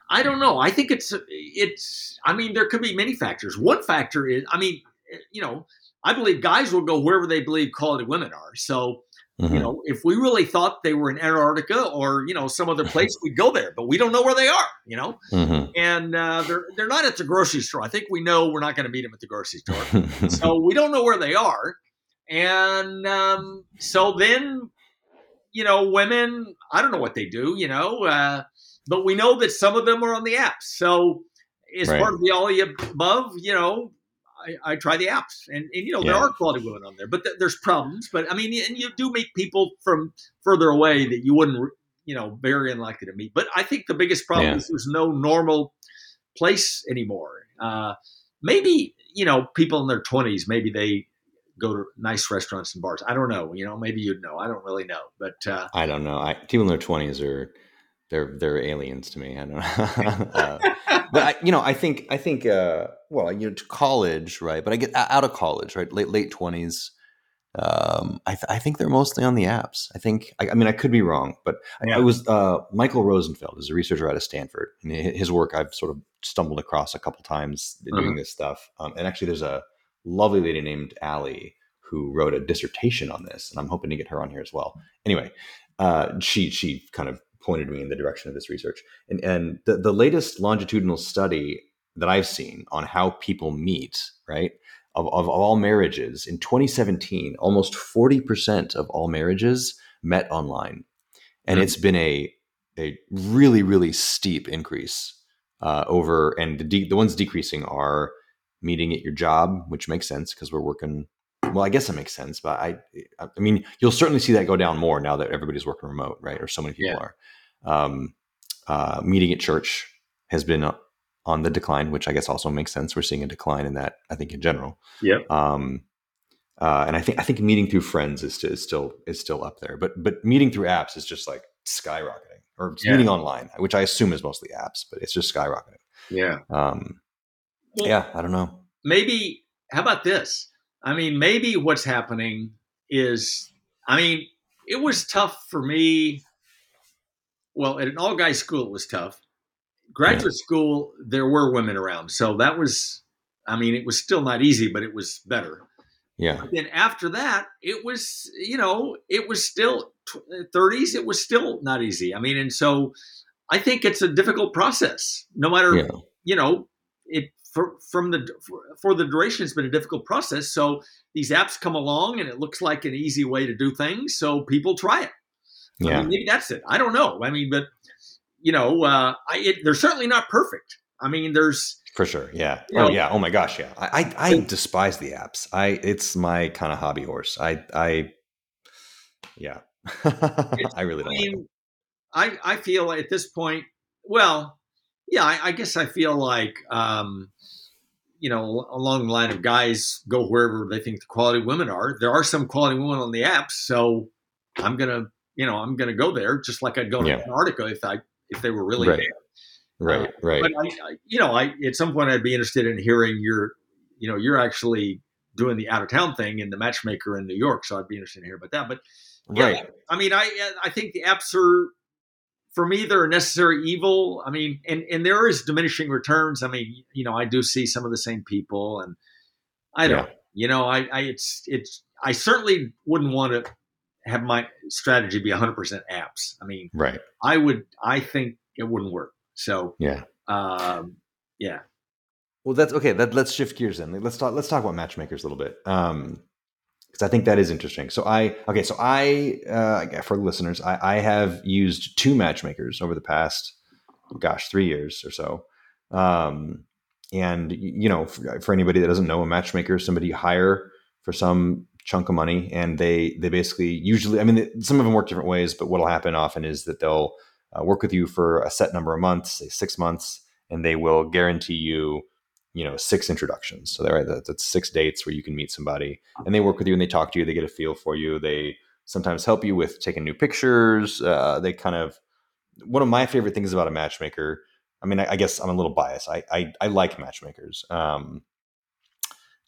I don't know. I think it's it's. I mean, there could be many factors. One factor is, I mean, you know, I believe guys will go wherever they believe quality women are. So Mhm. you know, if we really thought they were in Antarctica or you know some other place, we'd go there. But we don't know where they are. You know, Mhm. and uh, they're they're not at the grocery store. I think we know we're not going to meet them at the grocery store, Mm-hmm. so we don't know where they are. And um, so then, you know, women, I don't know what they do. You know, uh, but we know that some of them are on the apps. So as Right. part of the all the above, you know, I, I try the apps, and, and you know there are quality women on there, but th- there's problems. But I mean, and you do meet people from further away that you wouldn't, you know, very unlikely to meet. But I think the biggest problem Yeah. is there's no normal place anymore. Uh, maybe you know people in their 20s, maybe they go to nice restaurants and bars. I don't know. You know, maybe you'd know. I don't really know, but uh, I don't know. I, people in their twenties are they're they're aliens to me. I don't know. uh, but I, you know, I think I think uh, well, you know, to college, right? But I get out of college, right? Late late twenties. Um, I, th- I think they're mostly on the apps. I think. I, I mean, I could be wrong, but I, Yeah. I was uh, Michael Rosenfeld is a researcher out of Stanford, and his work I've sort of stumbled across a couple times doing Uh-huh. this stuff. Um, and actually, there's a lovely lady named Allie who wrote a dissertation on this, and I'm hoping to get her on here as well. Anyway, uh, she she kind of pointed me in the direction of this research, and and the the latest longitudinal study that I've seen on how people meet, right, of of all marriages in 2017, almost 40 percent of all marriages met online, and Mhm. it's been a a really really steep increase uh, over, and the de- the ones decreasing are meeting at your job, which makes sense because we're working. Well, I guess it makes sense, but I, I mean, you'll certainly see that go down more now that everybody's working remote, right? Or so many people Yeah. are. Um, uh, meeting at church has been on the decline, which I guess also makes sense. We're seeing a decline in that, I think, in general. Yeah. Um, uh, and I think I think meeting through friends is, is still is still up there, but but meeting through apps is just like skyrocketing, or Yeah. meeting online, which I assume is mostly apps, but it's just skyrocketing. yeah. Um, Well, yeah, I don't know. maybe how about this i mean maybe what's happening is i mean it was tough for me. Well at an all guy school it was tough. Graduate school there were women around so that was i mean it was still not easy but it was better. Yeah, then after that it was you know it was still tw- 30s it was still not easy. I mean and so i think it's a difficult process no matter yeah, you know, it for, from the for, for the duration, it's been a difficult process. So these apps come along, and it looks like an easy way to do things. So people try it. I yeah. mean, maybe that's it. I don't know. I mean, but you know, uh, I, it, they're certainly not perfect. I mean, there's For sure. Yeah. Oh know- yeah. Oh my gosh. Yeah. I I, I despise the apps. I it's my kind of hobby horse. I I yeah. I really don't. like them. mean, I I feel at this point, well, yeah, I, I guess I feel like, um, you know, along the line of guys go wherever they think the quality women are. There are some quality women on the apps, so I'm gonna, you know, I'm gonna go there just like I'd go to Yeah. Antarctica if I if they were really Right. there. Right. Right. But I, I, you know, I at some point I'd be interested in hearing your, you know, you're actually doing the out of town thing in the matchmaker in New York, so I'd be interested to hear about that. But yeah, right. I mean, I I think the apps are for me they're a necessary evil. I mean, and and there is diminishing returns. I mean, you know, I do see some of the same people, and I don't. Yeah. You know, I I it's it's I certainly wouldn't want to have my strategy be 100% apps. I mean, Right. I would. I think it wouldn't work. So Yeah. um, yeah, Well, that's okay. That, let's shift gears then. Let's talk. Let's talk about matchmakers a little bit, um, because I think that is interesting. So I okay. So I uh, for listeners, I, I have used two matchmakers over the past, gosh, three years or so. Um, and you know, for, for anybody that doesn't know, a matchmaker is somebody you hire for some chunk of money, and they they basically usually, I mean, some of them work different ways, but what'll happen often is that they'll uh, work with you for a set number of months, say six months, and they will guarantee you you know six introductions. So that, that- that's six dates where you can meet somebody and they work with you and they talk to you they get a feel for you they sometimes help you with taking new pictures uh, they kind of one of my favorite things about a matchmaker i mean i, I guess i'm a little biased i i, I like matchmakers um,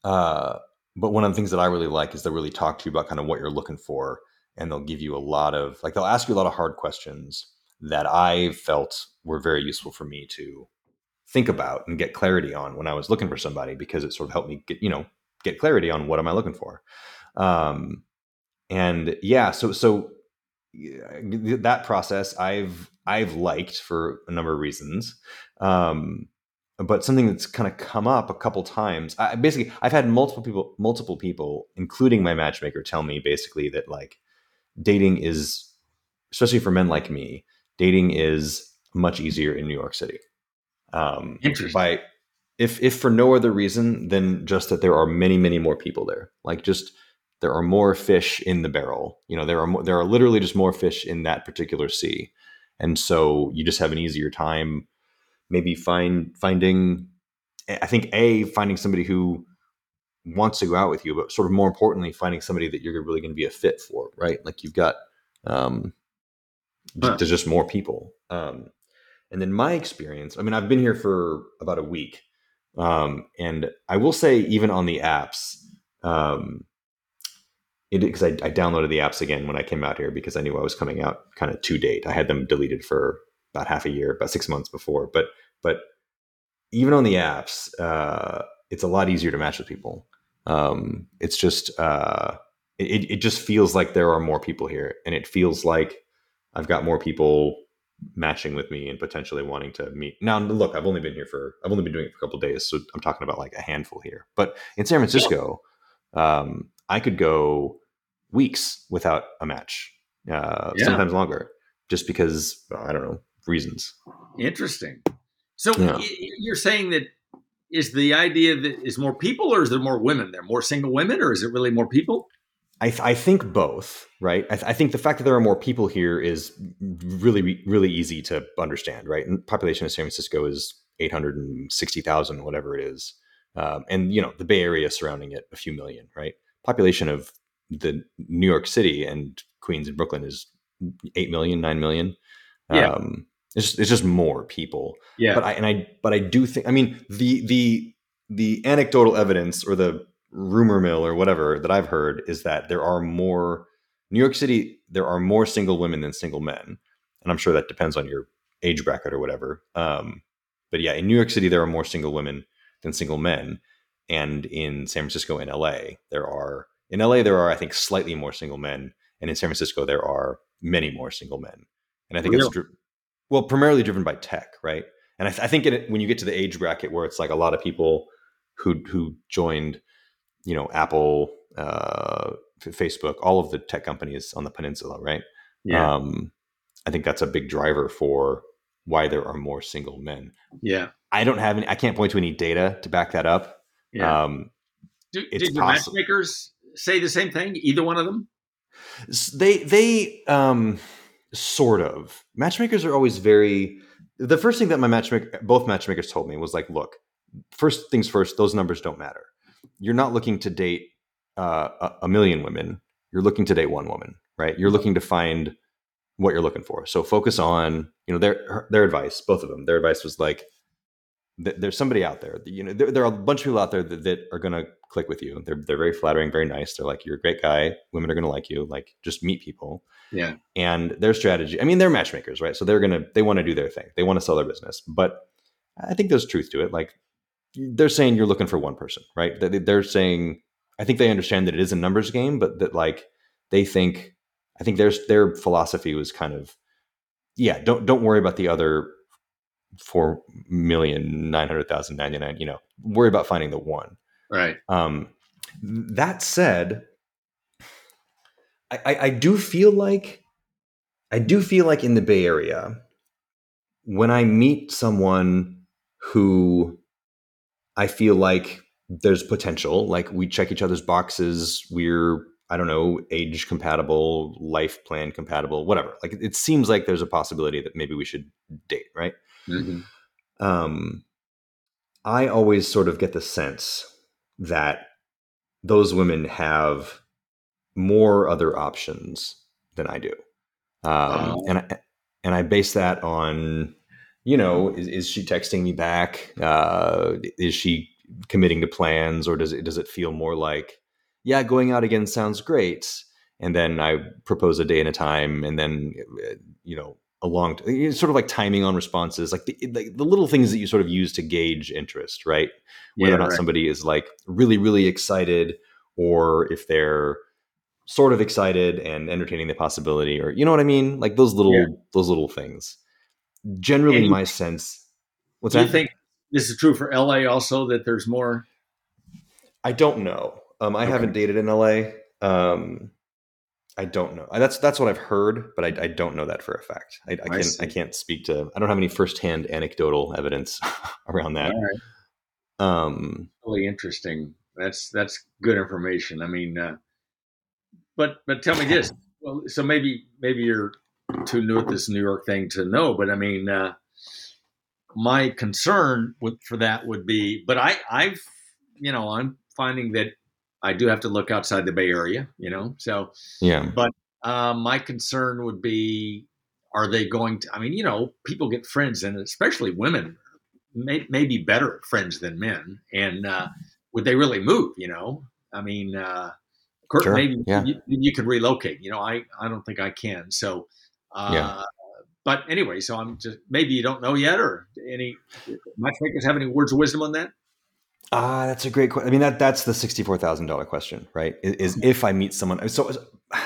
uh, but one of the things that i really like is they really talk to you about kind of what you're looking for and they'll give you a lot of like they'll ask you a lot of hard questions that i felt were very useful for me to think about and get clarity on when I was looking for somebody because it sort of helped me get, you know, get clarity on what am I looking for. Um, and yeah, so, so that process I've, I've liked for a number of reasons. Um, but something that's kind of come up a couple times. I basically I've had multiple people, multiple people, including my matchmaker, tell me basically that like dating is, especially for men like me, dating is much easier in New York City Um, Interesting. By if if for no other reason than just that there are many many more people there. Like just there are more fish in the barrel. You know, there are more, there are literally just more fish in that particular sea, and so you just have an easier time maybe find finding. I think a finding somebody who wants to go out with you, but sort of more importantly, finding somebody that you're really going to be a fit for, right? Like you've got um, Huh. there's just more people. Um, and then my experience, I mean, I've been here for about a week. Um, and I will say, even on the apps, um, it because I, I downloaded the apps again when I came out here because I knew I was coming out kind of to date. I had them deleted for about half a year, about six months before. But but even on the apps, uh, it's a lot easier to match with people. Um, it's just uh, it, it just feels like there are more people here, and it feels like I've got more people matching with me and potentially wanting to meet. Now, look, I've only been here for I've only been doing it for a couple of days, so I'm talking about like a handful here. But in San Francisco, um, I could go weeks without a match, uh, Yeah. sometimes longer, just because I don't know reasons. Interesting. So Yeah. you're saying that is the idea that is more people or is there more women there? More single women or is it really more people? I, th- I think both, right? I, th- I think the fact that there are more people here is really, really easy to understand, right? And population of San Francisco is 860,000, whatever it is. Um, and, you know, the Bay Area surrounding it, a few million, right? Population of the New York City and Queens and Brooklyn is 8 million, 9 million. Yeah. Um, it's, it's just more people Yeah. but I and I but I do think I mean the the the anecdotal evidence or the rumor mill or whatever that I've heard is that there are more New York City there are more single women than single men. And I'm sure that depends on your age bracket or whatever. Um, but yeah in New York City there are more single women than single men. And in San Francisco and LA there are in LA there are I think slightly more single men. And in San Francisco there are many more single men. And I think it's dri- well primarily driven by tech right? And I, th- I think it, when you get to the age bracket where it's like a lot of people who who joined, you know, Apple, uh, Facebook, all of the tech companies on the peninsula, right? yeah. Um, I think that's a big driver for why there are more single men. yeah. I don't have any. I can't point to any data to back that up. Yeah. Um, Do, did possible. matchmakers say the same thing? Either one of them? they they um, sort of matchmakers are always very. The first thing that my matchmaker, both matchmakers told me was like, look, first things first, those numbers don't matter. You're not looking to date uh, a, million women. You're looking to date one woman, right? You're looking to find what you're looking for. So focus on, you know, their their advice. Both of them, their advice was like, th- there's somebody out there. You know, there, there are a bunch of people out there that, that are going to click with you. They're they're very flattering, very nice. They're like, you're a great guy. Women are going to like you. Like, just meet people Yeah. and their strategy i mean they're matchmakers right so they're gonna they want to do their thing they want to sell their business but i think there's truth to it like they're saying you're looking for one person right They- they're saying i think they understand that it is a numbers game but that like they think i think their their philosophy was kind of yeah don't don't worry about the other four million nine hundred thousand ninety nine you know worry about finding the one Right. um, that said, I, I, I do feel like I do feel like in the Bay Area, when I meet someone who I feel like there's potential, like we check each other's boxes, we're I don't know, age compatible, life plan compatible, whatever. Like it seems like there's a possibility that maybe we should date, right? Mhm. um, I always sort of get the sense that those women have more other options than I do, um, Oh. and I, and I base that on, you know, is, is she texting me back? Uh, is she committing to plans, or does it does it feel more like, yeah, going out again sounds great, and then I propose a day and a time, and then you know a long it's sort of like timing on responses like the, like the little things that you sort of use to gauge interest right whether Yeah, or not right. somebody is like really really excited or if they're sort of excited and entertaining the possibility or you know what i mean like those little Yeah. those little things generally And my sense what's Do you think this is true for LA also that there's more? I don't know. Um, I Okay. haven't dated in LA. Um, I don't know. That's that's what I've heard, but I, I don't know that for a fact. I, I, I can't I can't speak to. I don't have any firsthand anecdotal evidence around that. Um, really interesting. That's that's good information. I mean, uh, but but tell me this. Well, so maybe maybe you're too new at this New York thing to know, but I mean, uh, my concern with for that would be, but I I've you know I'm finding that I do have to look outside the Bay Area, you know. So yeah, but uh, my concern would be, are they going to? I mean, you know, people get friends, and especially women may, may be better friends than men, and uh, would they really move? You know, I mean, uh, Kurt, sure. maybe yeah. you, you, could relocate. You know, I I don't think I can. So. Uh, yeah. But anyway, so I'm just maybe you don't know yet, or any matchmakers have any words of wisdom on that? Ah, that's a great question. I mean, that that's the sixty-four thousand dollar question, right? Is, is, mm-hmm. if I meet someone. So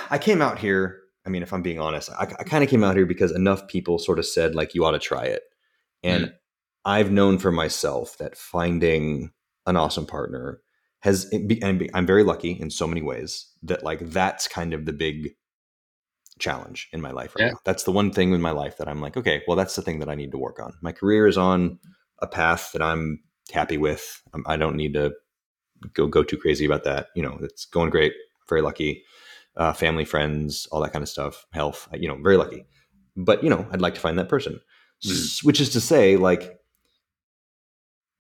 I came out here. I mean, if I'm being honest, I, I kind of came out here because enough people sort of said like, "You ought to try it," and mm-hmm. I've known for myself that finding an awesome partner has, and I'm very lucky in so many ways that like that's kind of the big challenge in my life right yeah. now. That's the one thing in my life that I'm like, okay, well, that's the thing that I need to work on. My career is on a path that I'm happy with. Um, I don't need to go go too crazy about that. You know, it's going great. Very lucky. Uh, family, friends, all that kind of stuff. Health. You know, very lucky. But you know, I'd like to find that person. Mm. Which is to say, like,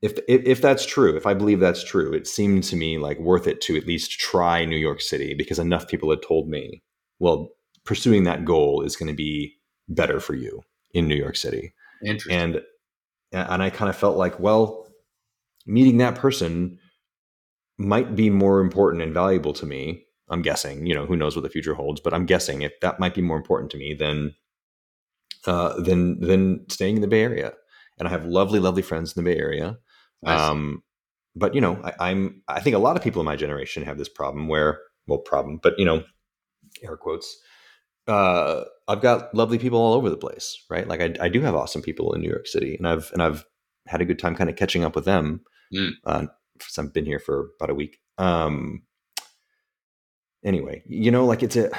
if, if if that's true, if I believe that's true, it seemed to me like worth it to at least try New York City because enough people had told me, well, pursuing that goal is going to be better for you in New York City. And and I kind of felt like, well, meeting that person might be more important and valuable to me. I'm guessing, you know, who knows what the future holds, but I'm guessing if that might be more important to me than uh, than than staying in the Bay Area. And I have lovely, lovely friends in the Bay Area. Um, but you know, I, I'm I think a lot of people in my generation have this problem where, well, problem, but you know, air quotes. Uh, I've got lovely people all over the place, right? Like I, I do have awesome people in New York City, and I've and I've had a good time kind of catching up with them. Mm. Uh, I've been here for about a week. Um, anyway, you know, like it's a,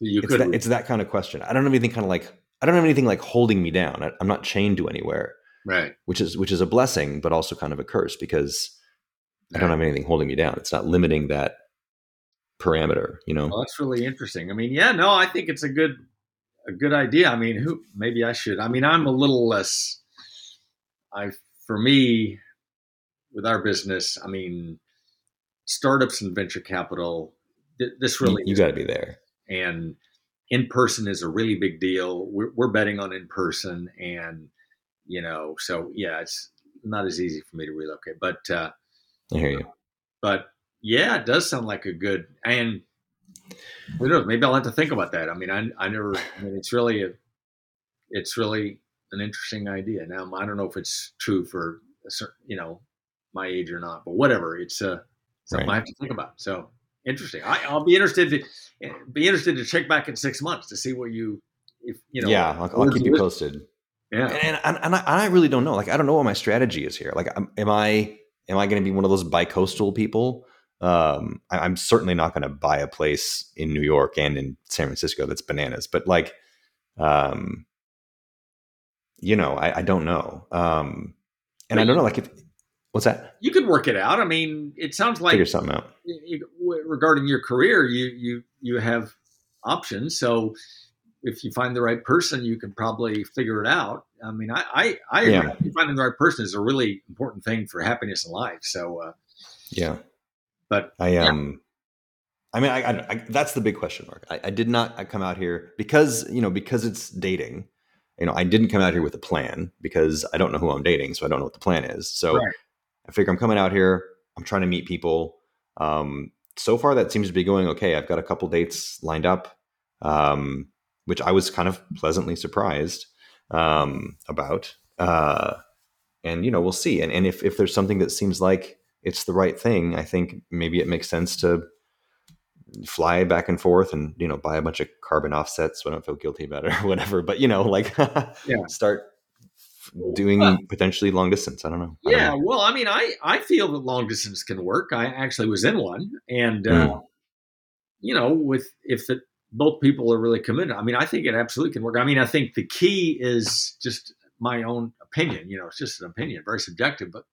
you it's, that, it's that kind of question. I don't have anything kind of like, I don't have anything like holding me down. I, I'm not chained to anywhere. Right. Which is, which is a blessing, but also kind of a curse because I don't have anything holding me down. It's not limiting that parameter, you know? Well, that's really interesting. I mean, yeah, no, I think it's a good, a good idea. I mean, who, maybe I should, I mean, I'm a little less, I, for me, with our business, I mean, startups and venture capital, th- this really you, you got to be there. And in person is a really big deal. We're, we're betting on in person, and you know, so yeah, it's not as easy for me to relocate. But uh, I hear you. But yeah, it does sound like a good and who knows? Maybe I'll have to think about that. I mean, I, I never. I mean, it's really a, it's really an interesting idea. Now, I don't know if it's true for a certain, you know, my age or not, but whatever. It's uh, something right. I have to think about. So interesting. I, will be interested to be interested to check back in six months to see what you, if you know. Yeah, I'll, I'll keep you posted. Yeah, and and, and, I, and I really don't know. Like, I don't know what my strategy is here. Like, am I am I going to be one of those bi-coastal people? Um, I, am certainly not going to buy a place in New York and in San Francisco that's bananas. But like, um, you know, I, I don't know. Um, and I don't know, like if What's that? You could work it out. I mean, it sounds like figure something out. regarding your career, you you you have options. So if you find the right person, you can probably figure it out. I mean, I I, I yeah. finding the right person is a really important thing for happiness in life. So uh, yeah, but I um. I mean, I, I, I, that's the big question mark. I, I did not come out here because you know because it's dating. You know, I didn't come out here with a plan because I don't know who I'm dating, so I don't know what the plan is. So right. I figure I'm coming out here. I'm trying to meet people. Um, so far, that seems to be going okay. I've got a couple dates lined up, um, which I was kind of pleasantly surprised um, about. Uh, and you know, we'll see. And, and if if there's something that seems like it's the right thing, I think maybe it makes sense to fly back and forth and you know buy a bunch of carbon offsets so I don't feel guilty about it or whatever. But you know, like yeah. start doing well, potentially long distance. I don't know. I yeah, don't know. well, I mean, I I feel that long distance can work. I actually was in one, and mm. uh, you know, with if the both people are really committed. I mean, I think it absolutely can work. I mean, I think the key is just my own opinion. You know, it's just an opinion, very subjective. But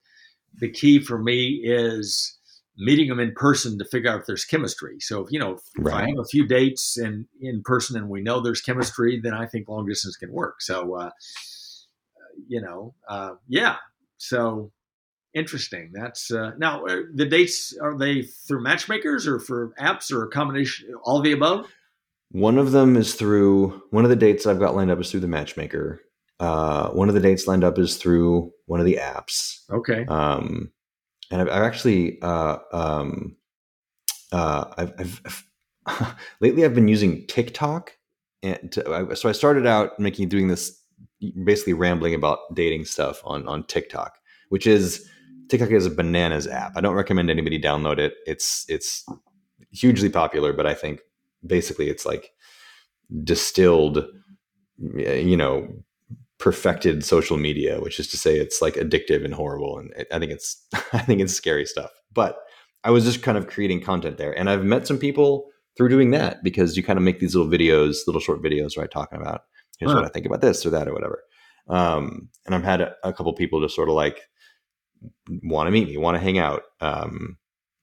the key for me is meeting them in person to figure out if there's chemistry. So if you know, if, right. I have a few dates and in person and we know there's chemistry, then I think long distance can work. So, uh, you know, uh, yeah. So interesting. That's uh, now uh, the dates are they through matchmakers or for apps or a combination, all the above. One of them is through one of the dates I've got lined up is through the matchmaker. Uh, one of the dates lined up is through one of the apps. Okay. Um, and I've, I've actually uh, um, uh, I've, I've, I've lately I've been using TikTok, and to, so I started out making doing this basically rambling about dating stuff on on TikTok, which is TikTok is a bananas app. I don't recommend anybody download it. It's it's hugely popular, but I think basically it's like distilled, you know, perfected social media, which is to say it's like addictive and horrible. And I think it's I think it's scary stuff. But I was just kind of creating content there, and I've met some people through doing that because you kind of make these little videos, little short videos, right, talking about here's huh. what I think about this or that or whatever. Um, and I've had a, a couple people just sort of like want to meet me, want to hang out, um,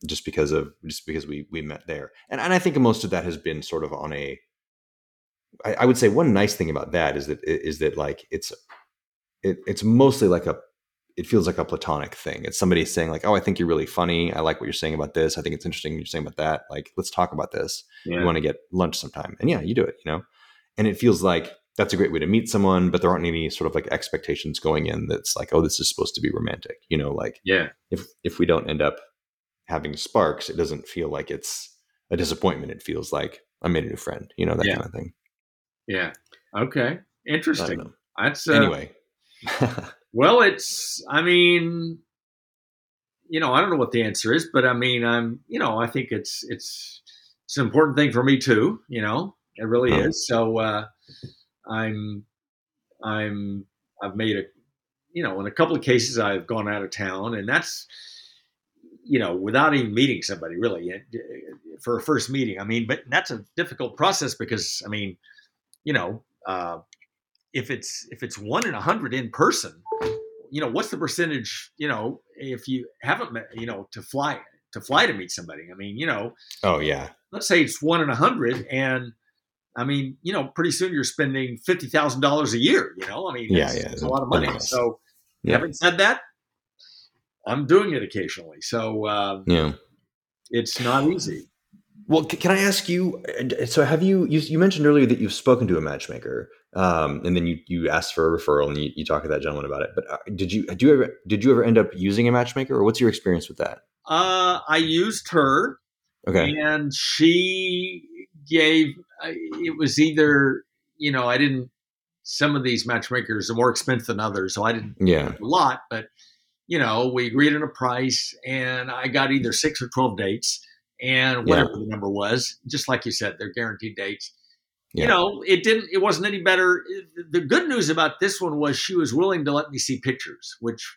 just because of just because we we met there. And and I think most of that has been sort of on a I, I would say one nice thing about that is that is that like it's it, it's mostly like a it feels like a platonic thing. It's somebody saying like, "Oh, I think you're really funny. I like what you're saying about this. I think it's interesting you're saying about that. Like, let's talk about this. Yeah. You want to get lunch sometime?" And yeah, you do it. You know, and it feels like that's a great way to meet someone, but there aren't any sort of like expectations going in. That's like, "Oh, this is supposed to be romantic." You know, like yeah, if if we don't end up having sparks, it doesn't feel like it's a disappointment. It feels like I made a new friend. You know, that yeah. kind of thing. Yeah. Okay. Interesting. That's uh, anyway. well, it's. I mean, you know, I don't know what the answer is, but I mean, I'm. You know, I think it's it's it's an important thing for me too. You know, it really oh. is. So uh, I'm I'm I've made a. You know, in a couple of cases, I've gone out of town, and that's you know, without even meeting somebody really for a first meeting. I mean, but that's a difficult process because I mean, you know, uh, if it's if it's one in a hundred in person, you know, what's the percentage? You know, if you haven't met, you know, to fly to fly to meet somebody. I mean, you know. Oh yeah. Let's say it's one in a hundred, and I mean, you know, pretty soon you're spending fifty thousand dollars a year. You know, I mean, yeah, yeah, it's a lot of money. So, yeah. having said that, I'm doing it occasionally. So, uh, yeah, it's not easy. Well, can I ask you? So, have you, you you, mentioned earlier that you've spoken to a matchmaker, um, and then you you asked for a referral, and you, you talked to that gentleman about it. But uh, did you do you ever did you ever end up using a matchmaker, or what's your experience with that? Uh, I used her. Okay. And she gave. It was either you know I didn't. Some of these matchmakers are more expensive than others, so I didn't. Yeah. A lot, but you know we agreed on a price, and I got either six or twelve dates and whatever yeah. the number was, just like you said, they're guaranteed dates. Yeah. You know, it didn't. It wasn't any better. The good news about this one was she was willing to let me see pictures, which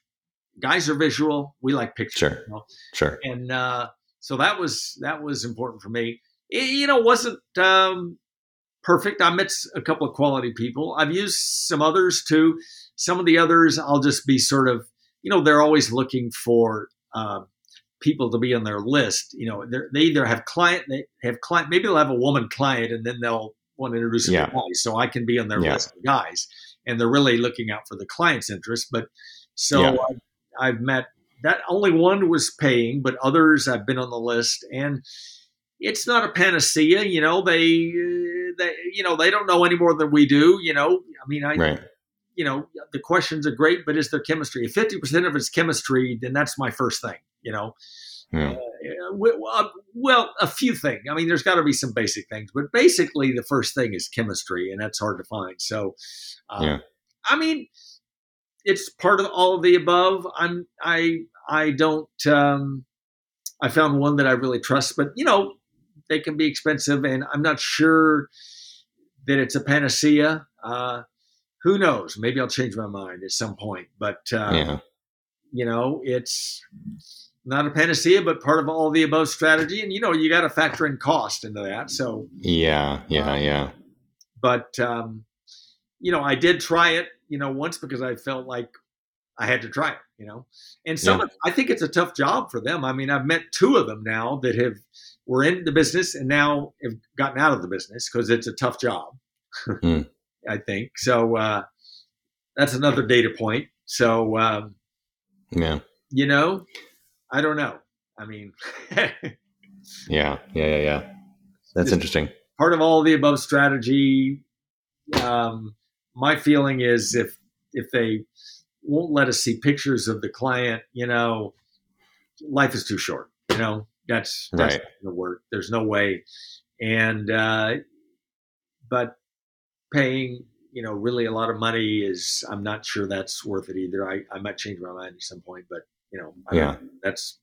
guys are visual. We like pictures. Sure, you know? sure. And uh, so that was that was important for me. It, you know, wasn't um, perfect. I met a couple of quality people. I've used some others too. Some of the others, I'll just be sort of, you know, they're always looking for. Uh, people to be on their list. You know, they either have client, they have client, maybe they'll have a woman client, and then they'll want to introduce yeah. guys. So I can be on their yeah. list of guys, and they're really looking out for the client's interest. But so yeah. I, I've met that only one was paying, but others I've been on the list, and it's not a panacea. You know, they, uh, they, you know, they don't know any more than we do. You know, I mean, I. Right you know the questions are great but is there chemistry if 50% of it's chemistry then that's my first thing you know yeah. uh, well a few things i mean there's got to be some basic things but basically the first thing is chemistry and that's hard to find so uh, yeah. i mean it's part of all of the above i'm i i don't um i found one that i really trust but you know they can be expensive and i'm not sure that it's a panacea uh who knows? Maybe I'll change my mind at some point. But uh, yeah. you know, it's not a panacea, but part of all the above strategy. And you know, you got to factor in cost into that. So yeah, yeah, um, yeah. But um, you know, I did try it, you know, once because I felt like I had to try it, you know. And some, yeah. of, I think it's a tough job for them. I mean, I've met two of them now that have were in the business and now have gotten out of the business because it's a tough job. Mm. I think so. Uh, that's another data point. So, um, yeah, you know, I don't know. I mean, yeah, yeah, yeah, yeah. That's interesting. Part of all the above strategy. Um, my feeling is if if they won't let us see pictures of the client, you know, life is too short. You know, that's that's right. the work. There's no way. And uh, but paying you know really a lot of money is I'm not sure that's worth it either. I, I might change my mind at some point, but you know, I yeah, that's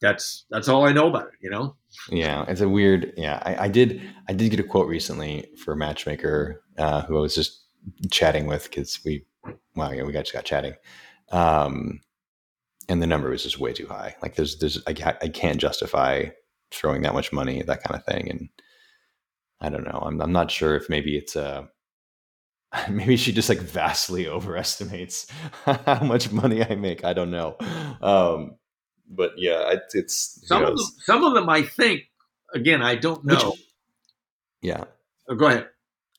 that's that's all I know about it. You know. Yeah, it's a weird. Yeah, I, I did I did get a quote recently for a matchmaker uh, who I was just chatting with because we well yeah we got just got chatting. Um, and the number was just way too high. Like there's there's I, I can't justify throwing that much money, that kind of thing. And I don't know. I'm I'm not sure if maybe it's a maybe she just like vastly overestimates how much money I make. I don't know. Um, but yeah, it, it's some of them, some of them I think again I don't know. Which, yeah. Oh, go ahead.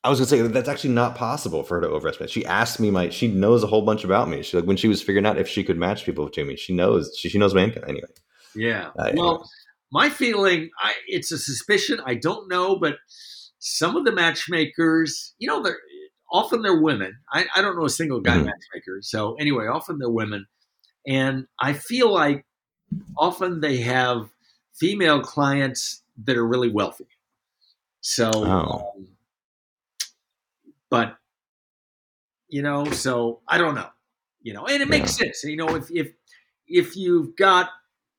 I was gonna say that's actually not possible for her to overestimate. She asked me my she knows a whole bunch about me. She like when she was figuring out if she could match people to me, she knows she, she knows my income anyway. Yeah. Uh, well, anyway. my feeling, I it's a suspicion. I don't know, but some of the matchmakers, you know, they're often they're women. I, I don't know a single guy mm-hmm. matchmaker. So anyway, often they're women, and I feel like often they have female clients that are really wealthy. So. Oh. Um, but you know, so I don't know. You know, and it makes yeah. sense. You know, if if if you've got,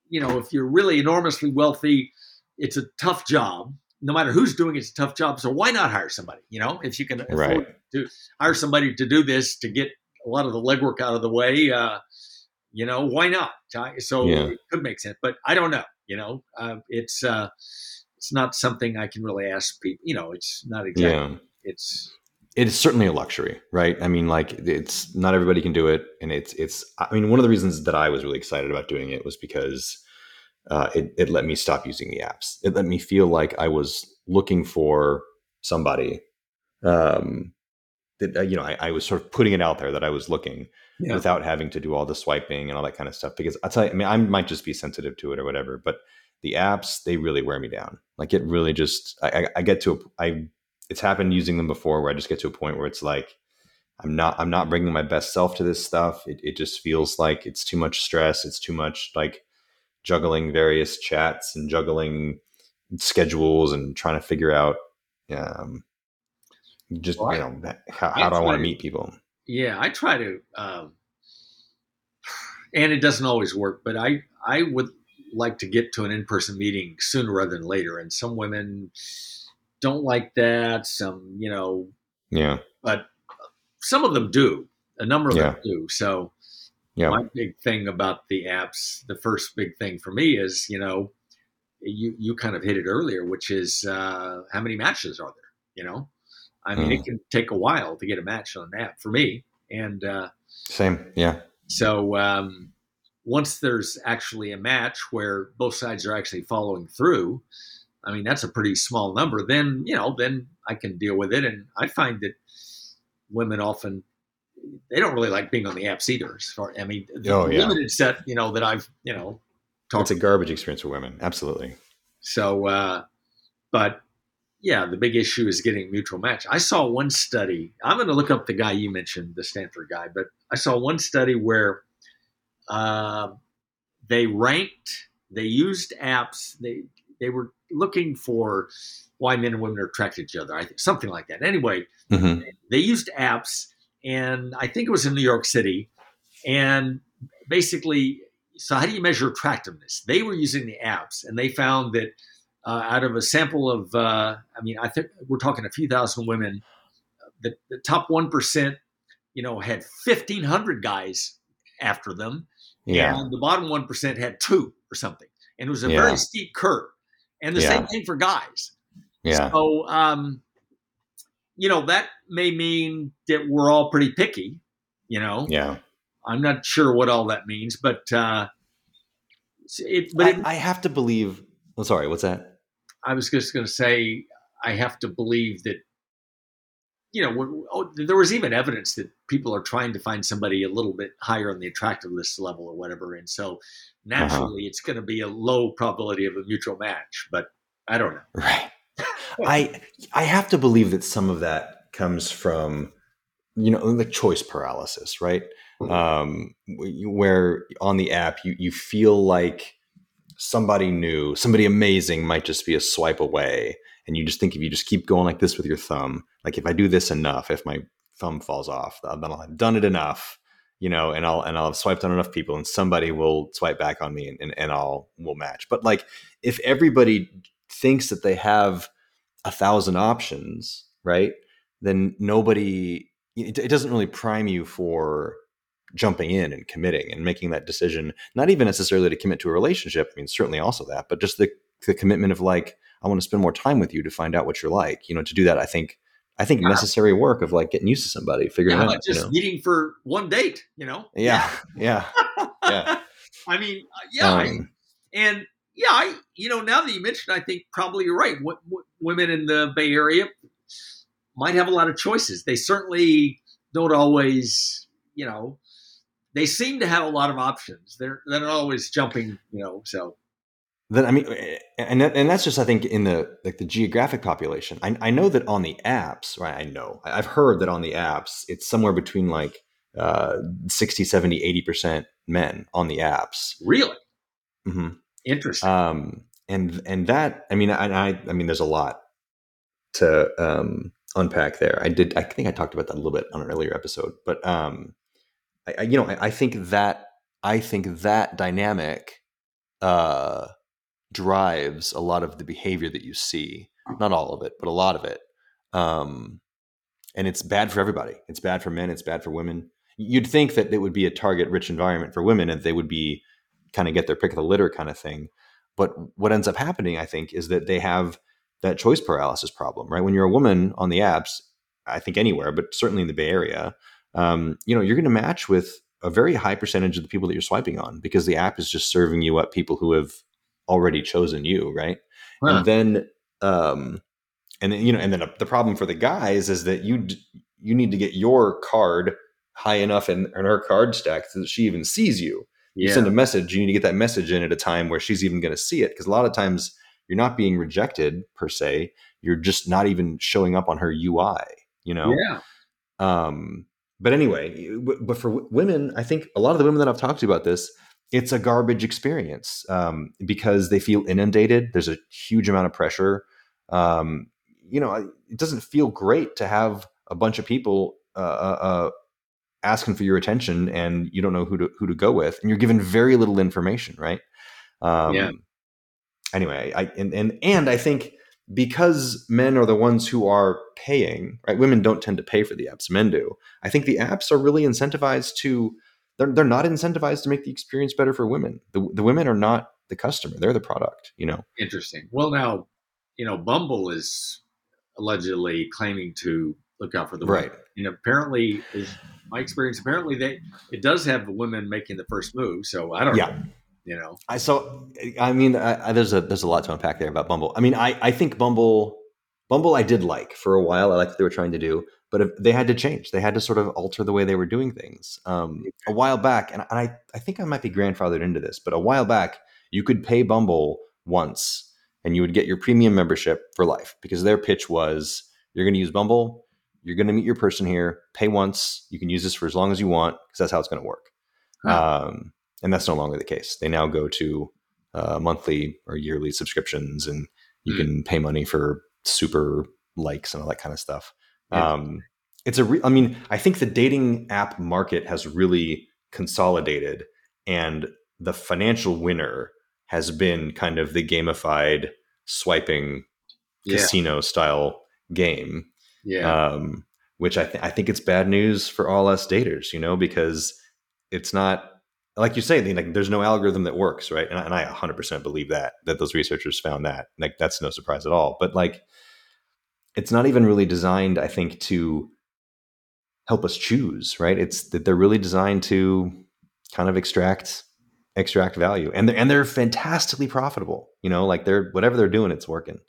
you know, if you're really enormously wealthy, it's a tough job. No matter who's doing it, it's a tough job. So why not hire somebody? You know, if you can right. to hire somebody to do this to get a lot of the legwork out of the way, uh, you know, why not? So yeah. it could make sense, but I don't know. You know, uh, it's uh, it's not something I can really ask people. You know, it's not exactly. Yeah. It's it's certainly a luxury, right? I mean, like it's not everybody can do it, and it's it's. I mean, one of the reasons that I was really excited about doing it was because uh, it it let me stop using the apps. It let me feel like I was looking for somebody. Um, that uh, you know, I, I, was sort of putting it out there that I was looking yeah. without having to do all the swiping and all that kind of stuff. Because I tell you, I mean, I might just be sensitive to it or whatever, but the apps they really wear me down. Like it really just I, I, I get to a, I it's happened using them before where I just get to a point where it's like I'm not I'm not bringing my best self to this stuff. It it just feels like it's too much stress. It's too much like juggling various chats and juggling schedules and trying to figure out um, just well, you know how, how do I want to meet people. Yeah, I try to, um, and it doesn't always work. But I I would like to get to an in person meeting sooner rather than later. And some women don't like that. Some, you know, yeah, but some of them do. A number of yeah. them do. So, yeah. my big thing about the apps, the first big thing for me is, you know, you you kind of hit it earlier, which is uh, how many matches are there? You know, I mean, mm. it can take a while to get a match on an app for me, and uh, same, yeah. So um, once there's actually a match where both sides are actually following through, I mean, that's a pretty small number. Then, you know, then I can deal with it. And I find that women often they don't really like being on the apps either. Far, I mean, the oh, yeah. limited set, you know, that I've, you know, talked. It's a garbage experience for women. Absolutely. So, uh, but yeah, the big issue is getting mutual match. I saw one study. I'm going to look up the guy you mentioned, the Stanford guy, but I saw one study where uh, they ranked, they used apps. They they were looking for why men and women are attracted to each other. I think something like that. Anyway, mm-hmm. they used apps, and I think it was in New York City, and basically, so how do you measure attractiveness? They were using the apps, and they found that uh, out of a sample of, uh, I mean, I think we're talking a few thousand women, the, the top one percent, you know, had fifteen hundred guys after them, Yeah. and the bottom one percent had two or something, and it was a Yeah. very steep curve. And the Yeah. same thing for guys. Yeah. So, um, you know, that may mean that we're all pretty picky. You know, Yeah. I'm not sure what all that means, but uh, it. But I, it, I have to believe. Oh, sorry. What's that? I was just going to say, I have to believe that. You know, when, oh, there was even evidence that people are trying to find somebody a little bit higher on the attractiveness level or whatever, and so naturally it's going to be a low probability of a mutual match. But I don't know. Right. I I have to believe that some of that comes from you know the choice paralysis, right? Um, where on the app you you feel like somebody new, somebody amazing might just be a swipe away, and you just think if you just keep going like this with your thumb, like if I do this enough, if my thumb falls off, then I'll have done it enough, you know, and I'll and I'll have swiped on enough people, and somebody will swipe back on me, and and, and I'll will match. But like if everybody thinks that they have a thousand options, right? Then nobody, it, it doesn't really prime you for jumping in and committing and making that decision. Not even necessarily to commit to a relationship. I mean, certainly also that, but just the the commitment of like, I want to spend more time with you to find out what you're like. You know, to do that, I think, I think Yeah. necessary work of like getting used to somebody, figuring Yeah, out. about you just know? meeting for one date? You know? Yeah, yeah, yeah. I mean, uh, yeah, I- Um, and yeah, I you know now that you mentioned, I think probably you're right. What, what women in the Bay Area might have a lot of choices. They certainly don't always, you know, they seem to have a lot of options. They're they're not always jumping, you know. So then I mean, and that, and that's just I think in the like the geographic population. I, I know that on the apps, right? I know I've heard that on the apps, it's somewhere between like uh, 60, 70, 80 percent men on the apps. really hmm interesting. Um, and and that I mean, I, I I mean, there's a lot to um, unpack there. I did. I think I talked about that a little bit on an earlier episode, but um, I, I you know, I, I think that I think that dynamic uh, drives a lot of the behavior that you see. Not all of it, but a lot of it. Um, and it's bad for everybody. It's bad for men. It's bad for women. You'd think that it would be a target-rich environment for women, and they would be kind of get their pick of the litter kind of thing. But what ends up happening, I think, is that they have that choice paralysis problem, right? When you're a woman on the apps, I think anywhere, but certainly in the Bay Area, um, you know, you're going to match with a very high percentage of the people that you're swiping on because the app is just serving you up people who have already chosen you, right? Huh. And then, um, and then you know, and then the problem for the guys is that you d- you need to get your card high enough in, in her card stack so that she even sees you you yeah, send a message you need to get that message in at a time where she's even going to see it because a lot of times you're not being rejected per se. You're just not even showing up on her ui you know? Yeah, um but anyway but for women i think a lot of the women that i've talked to about this it's a garbage experience um, because they feel inundated. There's a huge amount of pressure. Um, you know it doesn't feel great to have a bunch of people uh, uh, uh, asking for your attention and you don't know who to who to go with and you're given very little information right? Um, Yeah. anyway i and, and and i think because men are the ones who are paying right? Women don't tend to pay for the apps. Men do. I think the apps are really incentivized to they're, they're not incentivized to make the experience better for women. The, the women are not the customer. They're the product you know? Interesting. Well, now you know Bumble is allegedly claiming to look out for the women. right and apparently is my experience apparently they it does have the women making the first move so i don't Yeah. know you know I so I mean I, I, there's a there's a lot to unpack there about Bumble. I mean I I think Bumble Bumble I did like for a while. I liked what they were trying to do, but if, they had to change. They had to sort of alter the way they were doing things. Um, a while back, and I I think I might be grandfathered into this, but a while back you could pay Bumble once and you would get your premium membership for life because their pitch was you're going to use Bumble, you're going to meet your person here, pay once, you can use this for as long as you want because that's how it's going to work. Um, and that's no longer the case. They now go to uh, monthly or yearly subscriptions, and you Hmm. can pay money for super likes and all that kind of stuff. Yeah. Um, it's a, re- I mean, I think the dating app market has really consolidated, and the financial winner has been kind of the gamified swiping yeah casino style game yeah um, which I, th- I think it's bad news for all us daters, you know, because it's not like you say, like there's no algorithm that works, right? And, and I 100% believe that that those researchers found that. Like that's no surprise at all. But like, it's not even really designed, I think, to help us choose, right? It's that they're really designed to kind of extract extract value, and they're and they're fantastically profitable. You know, like they're whatever they're doing, it's working.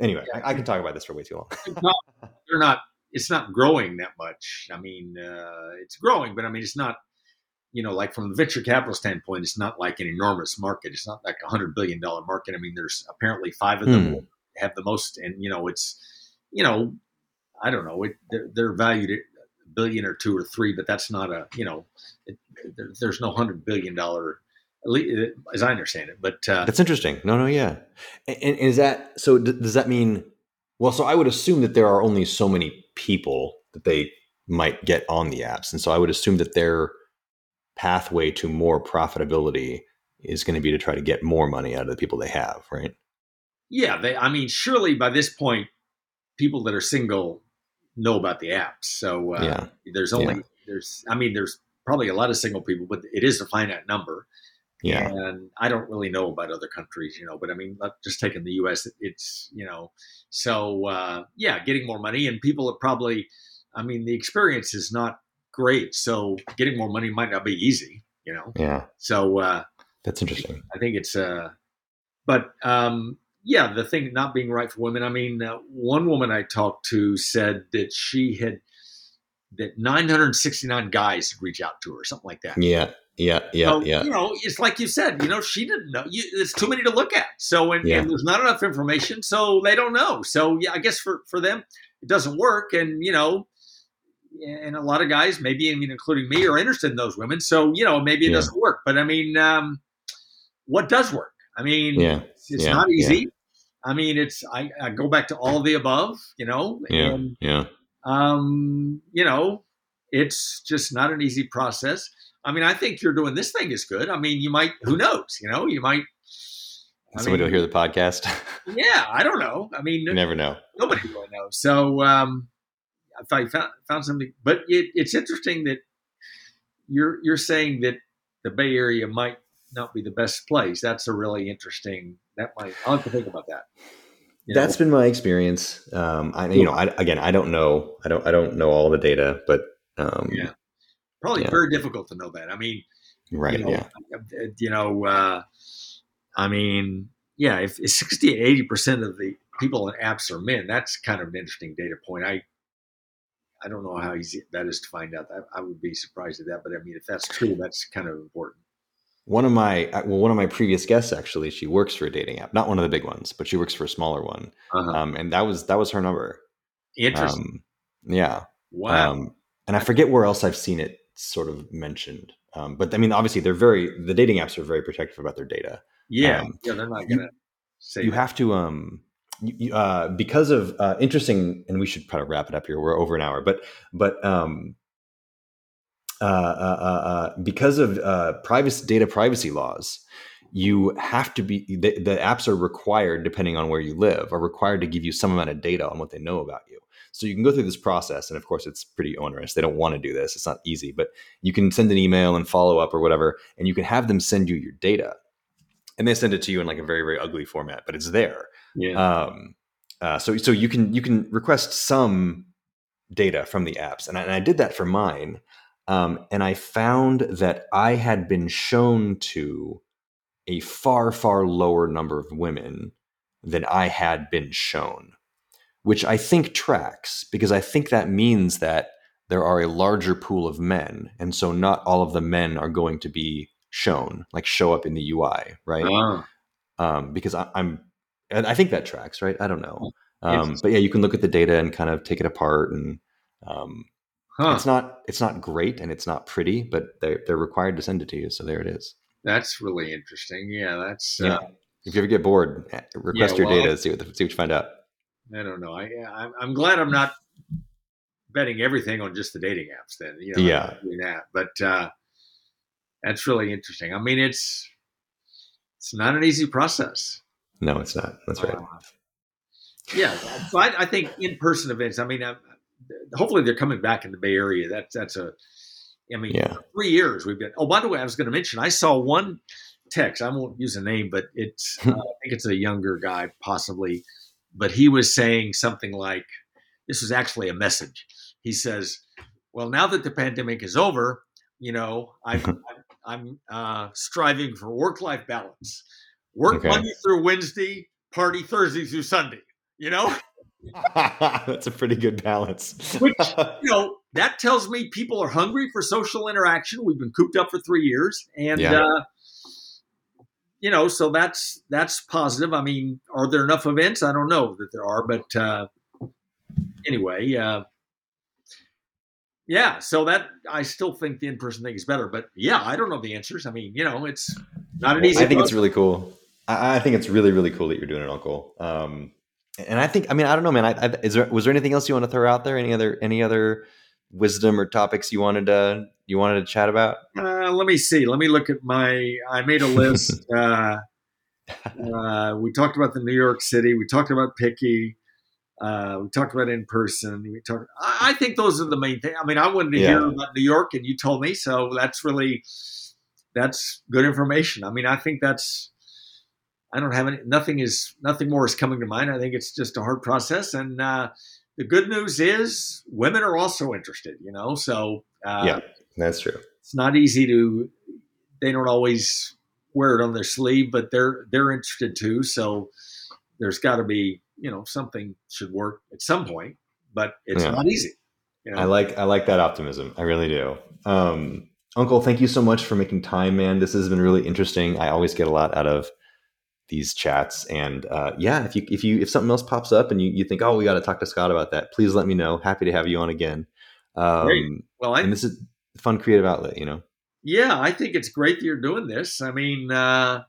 Anyway, yeah. I, I, can talk about this for way too long. they're not. It's not growing that much. I mean, uh, it's growing, but I mean, it's not you know, like from the venture capital standpoint, it's not like an enormous market. It's not like a hundred billion dollar market. I mean, there's apparently five of them hmm. have the most, and you know, it's, you know, I don't know, it, they're, they're, valued at a billion or two or three, but that's not a, you know, it, there, there's no hundred billion dollar, as I understand it. But uh, that's interesting. No, no, yeah. And, and is that so? Does that mean? Well, so I would assume that there are only so many people that they might get on the apps, and so I would assume that they're pathway to more profitability is going to be to try to get more money out of the people they have, right? Yeah, they. I mean, surely by this point, people that are single know about the apps. So uh, yeah. there's only yeah. there's. I mean, there's probably a lot of single people, but it is a finite number. Yeah, and I don't really know about other countries, you know. But I mean, just taking the U.S., it's you know, so uh, yeah, getting more money, and people are probably. I mean, the experience is not great. So getting more money might not be easy, you know? Yeah. So, uh, that's interesting. I think it's, uh, but, um, yeah, the thing not being right for women. I mean, uh, one woman I talked to said that she had, that 969 guys had reached out to her, something like that. Yeah. Yeah, yeah, so, yeah. You know, it's like you said. You know, she didn't know. You, it's too many to look at. So, and, yeah. and, there's not enough information, so they don't know. So, yeah, I guess for for them, it doesn't work. And you know, and a lot of guys, maybe I mean, including me, are interested in those women. So you know, maybe it yeah. doesn't work. But I mean, um, what does work? I mean, yeah. it's, it's yeah. not easy. I mean, it's I, I, go back to all the above. You know, yeah, and, yeah. Um, you know, it's just not an easy process. I mean, I think you're doing this thing is good. I mean, you might, who knows? You know, you might. I Somebody mean, will hear the podcast. yeah, I don't know. I mean, you never know. Nobody really knows. So, um, I found, found something, but it, it's interesting that you're you're saying that the Bay Area might not be the best place. That's a really interesting. That might I'll have to think about that. That's know? been my experience. Um, I you know I, again I don't know I don't I don't know all the data, but um, yeah, probably yeah. very difficult to know that. I mean, right? You know, yeah, you know, uh, I mean, yeah, if, if 60 to 80 percent of the people in apps are men, that's kind of an interesting data point. I I don't know how easy that is to find out. I, I, would be surprised at that, but I mean, if that's true, that's kind of important. One of my uh, well, one of my previous guests actually, she works for a dating app, not one of the big ones, but she works for a smaller one, uh-huh. um, and that was that was her number. Interesting. Um, yeah. Wow. Um, and I forget where else I've seen it sort of mentioned, um, but I mean, obviously, they're very the dating apps are very protective about their data. Yeah. Um, yeah, they're not gonna. You, you have to um uh, because of uh, interesting, and we should probably wrap it up here. We're over an hour, but but um, uh, uh, uh, uh because of privacy data privacy laws, you have to be the, the, apps are required, depending on where you live, are required to give you some amount of data on what they know about you. So you can go through this process, and of course, it's pretty onerous. They don't want to do this; it's not easy, but you can send an email and follow up or whatever, and you can have them send you your data, and they send it to you in like a very very ugly format, but it's there yeah. Um, uh, so so you can you can request some data from the apps, and I, and I did that for mine, um, and I found that I had been shown to a far far lower number of women than I had been shown, which I think tracks because I think that means that there are a larger pool of men, and so not all of the men are going to be shown, like show up in the UI, right? Oh. Um, because I, am I think that tracks, right? I don't know. Oh, um, but yeah, you can look at the data and kind of take it apart, and um, huh. it's not it's not great and it's not pretty, but they're they're required to send it to you, so there it is. That's really interesting. Yeah, that's yeah. Uh, if you ever get bored, eh, request yeah, well, your data, see what the, see what you find out. I don't know. I I'm, I'm glad I'm not betting everything on just the dating apps. Then you know, yeah, that, but uh, that's really interesting. I mean, it's it's not an easy process. No, it's not. That's right. Uh, yeah, so I, I think in-person events. I mean, uh, hopefully they're coming back in the Bay Area. That's that's a I mean, Yeah. three years we've been. Oh, by the way, I was going to mention I saw one text. I won't use a name, but it's uh, I think it's a younger guy, possibly, but he was saying something like, "This is actually a message." He says, "Well, now that the pandemic is over, you know, I'm I'm, I'm uh, striving for work-life balance. Work Okay. Monday through Wednesday, party Thursday through Sunday. You know." That's a pretty good balance. Which- you know that tells me people are hungry for social interaction we've been cooped up for three years and Yeah. uh, you know so that's that's positive i mean are there enough events i don't know that there are but uh, anyway uh, yeah so that i still think the in-person thing is better but yeah i don't know the answers i mean you know it's not an easy I think it's really cool. I, I think it's really, really cool that you're doing it, Uncle. Um, and I think, I mean, I don't know, man. I, I, is there was there anything else you want to throw out there? Any other any other wisdom or topics you wanted to you wanted to chat about? Uh, let me see. Let me look at my. I made a list. uh, uh, we talked about the New York City. We talked about Picky. Uh, we talked about in person. We talked. I, I think those are the main things. I mean, I wanted to Yeah. hear about New York, and you told me, so that's really that's good information. I mean, I think that's. I don't have any. Nothing is nothing more is coming to mind. I think it's just a hard process, and uh, the good news is women are also interested. You know, so uh, Yeah. That's true. it's not easy to they don't always wear it on their sleeve but they're they're interested too so there's got to be you know something should work at some point but it's Yeah. not easy you know I like I like that optimism. I really do. Um, Uncle, thank you so much for making time, man. This has been really interesting. I always get a lot out of these chats, and uh, yeah, if you if you if something else pops up and you, you think, oh, we got to talk to Scott about that, please let me know. Happy to have you on again. Great. Um, well I, and this is fun creative outlet, you know. yeah i think it's great that you're doing this i mean uh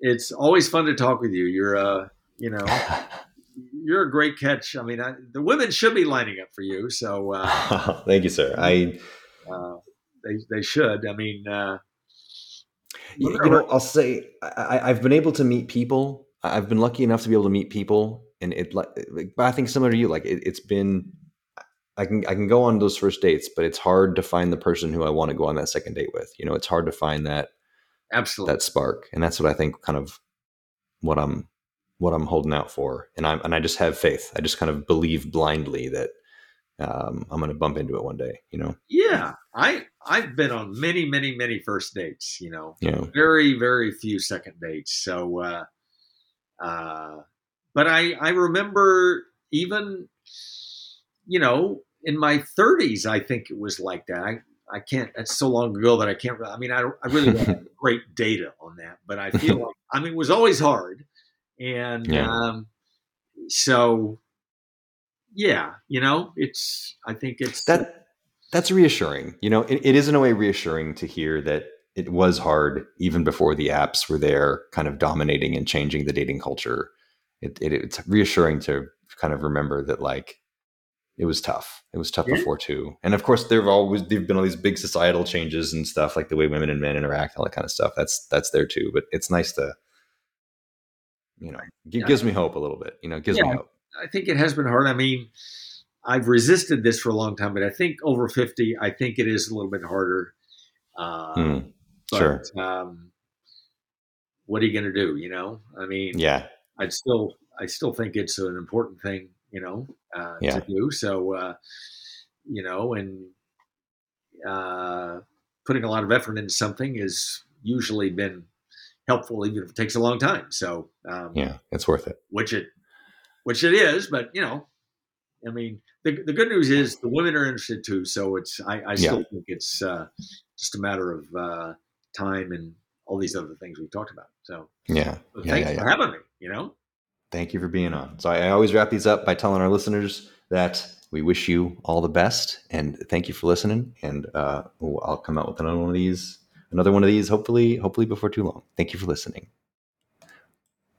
it's always fun to talk with you you're uh you know you're a great catch i mean I, the women should be lining up for you so uh, Thank you, sir. I uh they, they should i mean uh you, you know I'll say I, I've been able to meet people. I've been lucky enough to be able to meet people, and it like but I think similar to you, like it, it's been. I can I can go on those first dates, but it's hard to find the person who I want to go on that second date with. You know, it's hard to find that absolutely that spark, and that's what I think kind of what I'm what I'm holding out for, and I'm and I just have faith. I just kind of believe blindly that um, I'm going to bump into it one day. You know, Yeah, I I've been on many, many, many first dates. You know, know, very, very few second dates. So, uh, uh, but I I remember even, you know, in my 30s, I think it was like that. I I can't. It's so long ago that I can't. I mean, I I really don't have great data on that, but I feel like I mean it was always hard, and Yeah. um, so yeah, you know, it's. I think it's that that's reassuring. You know, it, it is in a way reassuring to hear that it was hard even before the apps were there, kind of dominating and changing the dating culture. It, it, it's reassuring to kind of remember that like it was tough. It was tough Yeah. before too. And of course, there've always there've been all these big societal changes and stuff like the way women and men interact, all that kind of stuff. That's that's there too. But it's nice to, you know, it Yeah. gives me hope a little bit. You know, it gives me hope. I think it has been hard. I mean, I've resisted this for a long time, but I think over 50, I think it is a little bit harder. Uh, Hmm. but, sure. Um, what are you going to do? You know, I mean, Yeah. I'd still, I still think it's an important thing, you know, uh, Yeah. to do. So, uh, you know, and uh, putting a lot of effort into something has usually been helpful, even if it takes a long time. So, um, Yeah. It's worth it. which it which it is but you know i mean the, the good news is the women are interested too so it's i, I still think it's uh, just a matter of uh, time and all these other things we've talked about so Yeah. but Yeah, thanks yeah, for having me you know Thank you for being on. So I, I always wrap these up by telling our listeners that we wish you all the best and thank you for listening. And uh, I'll come out with another one of these, another one of these, hopefully, hopefully before too long. Thank you for listening.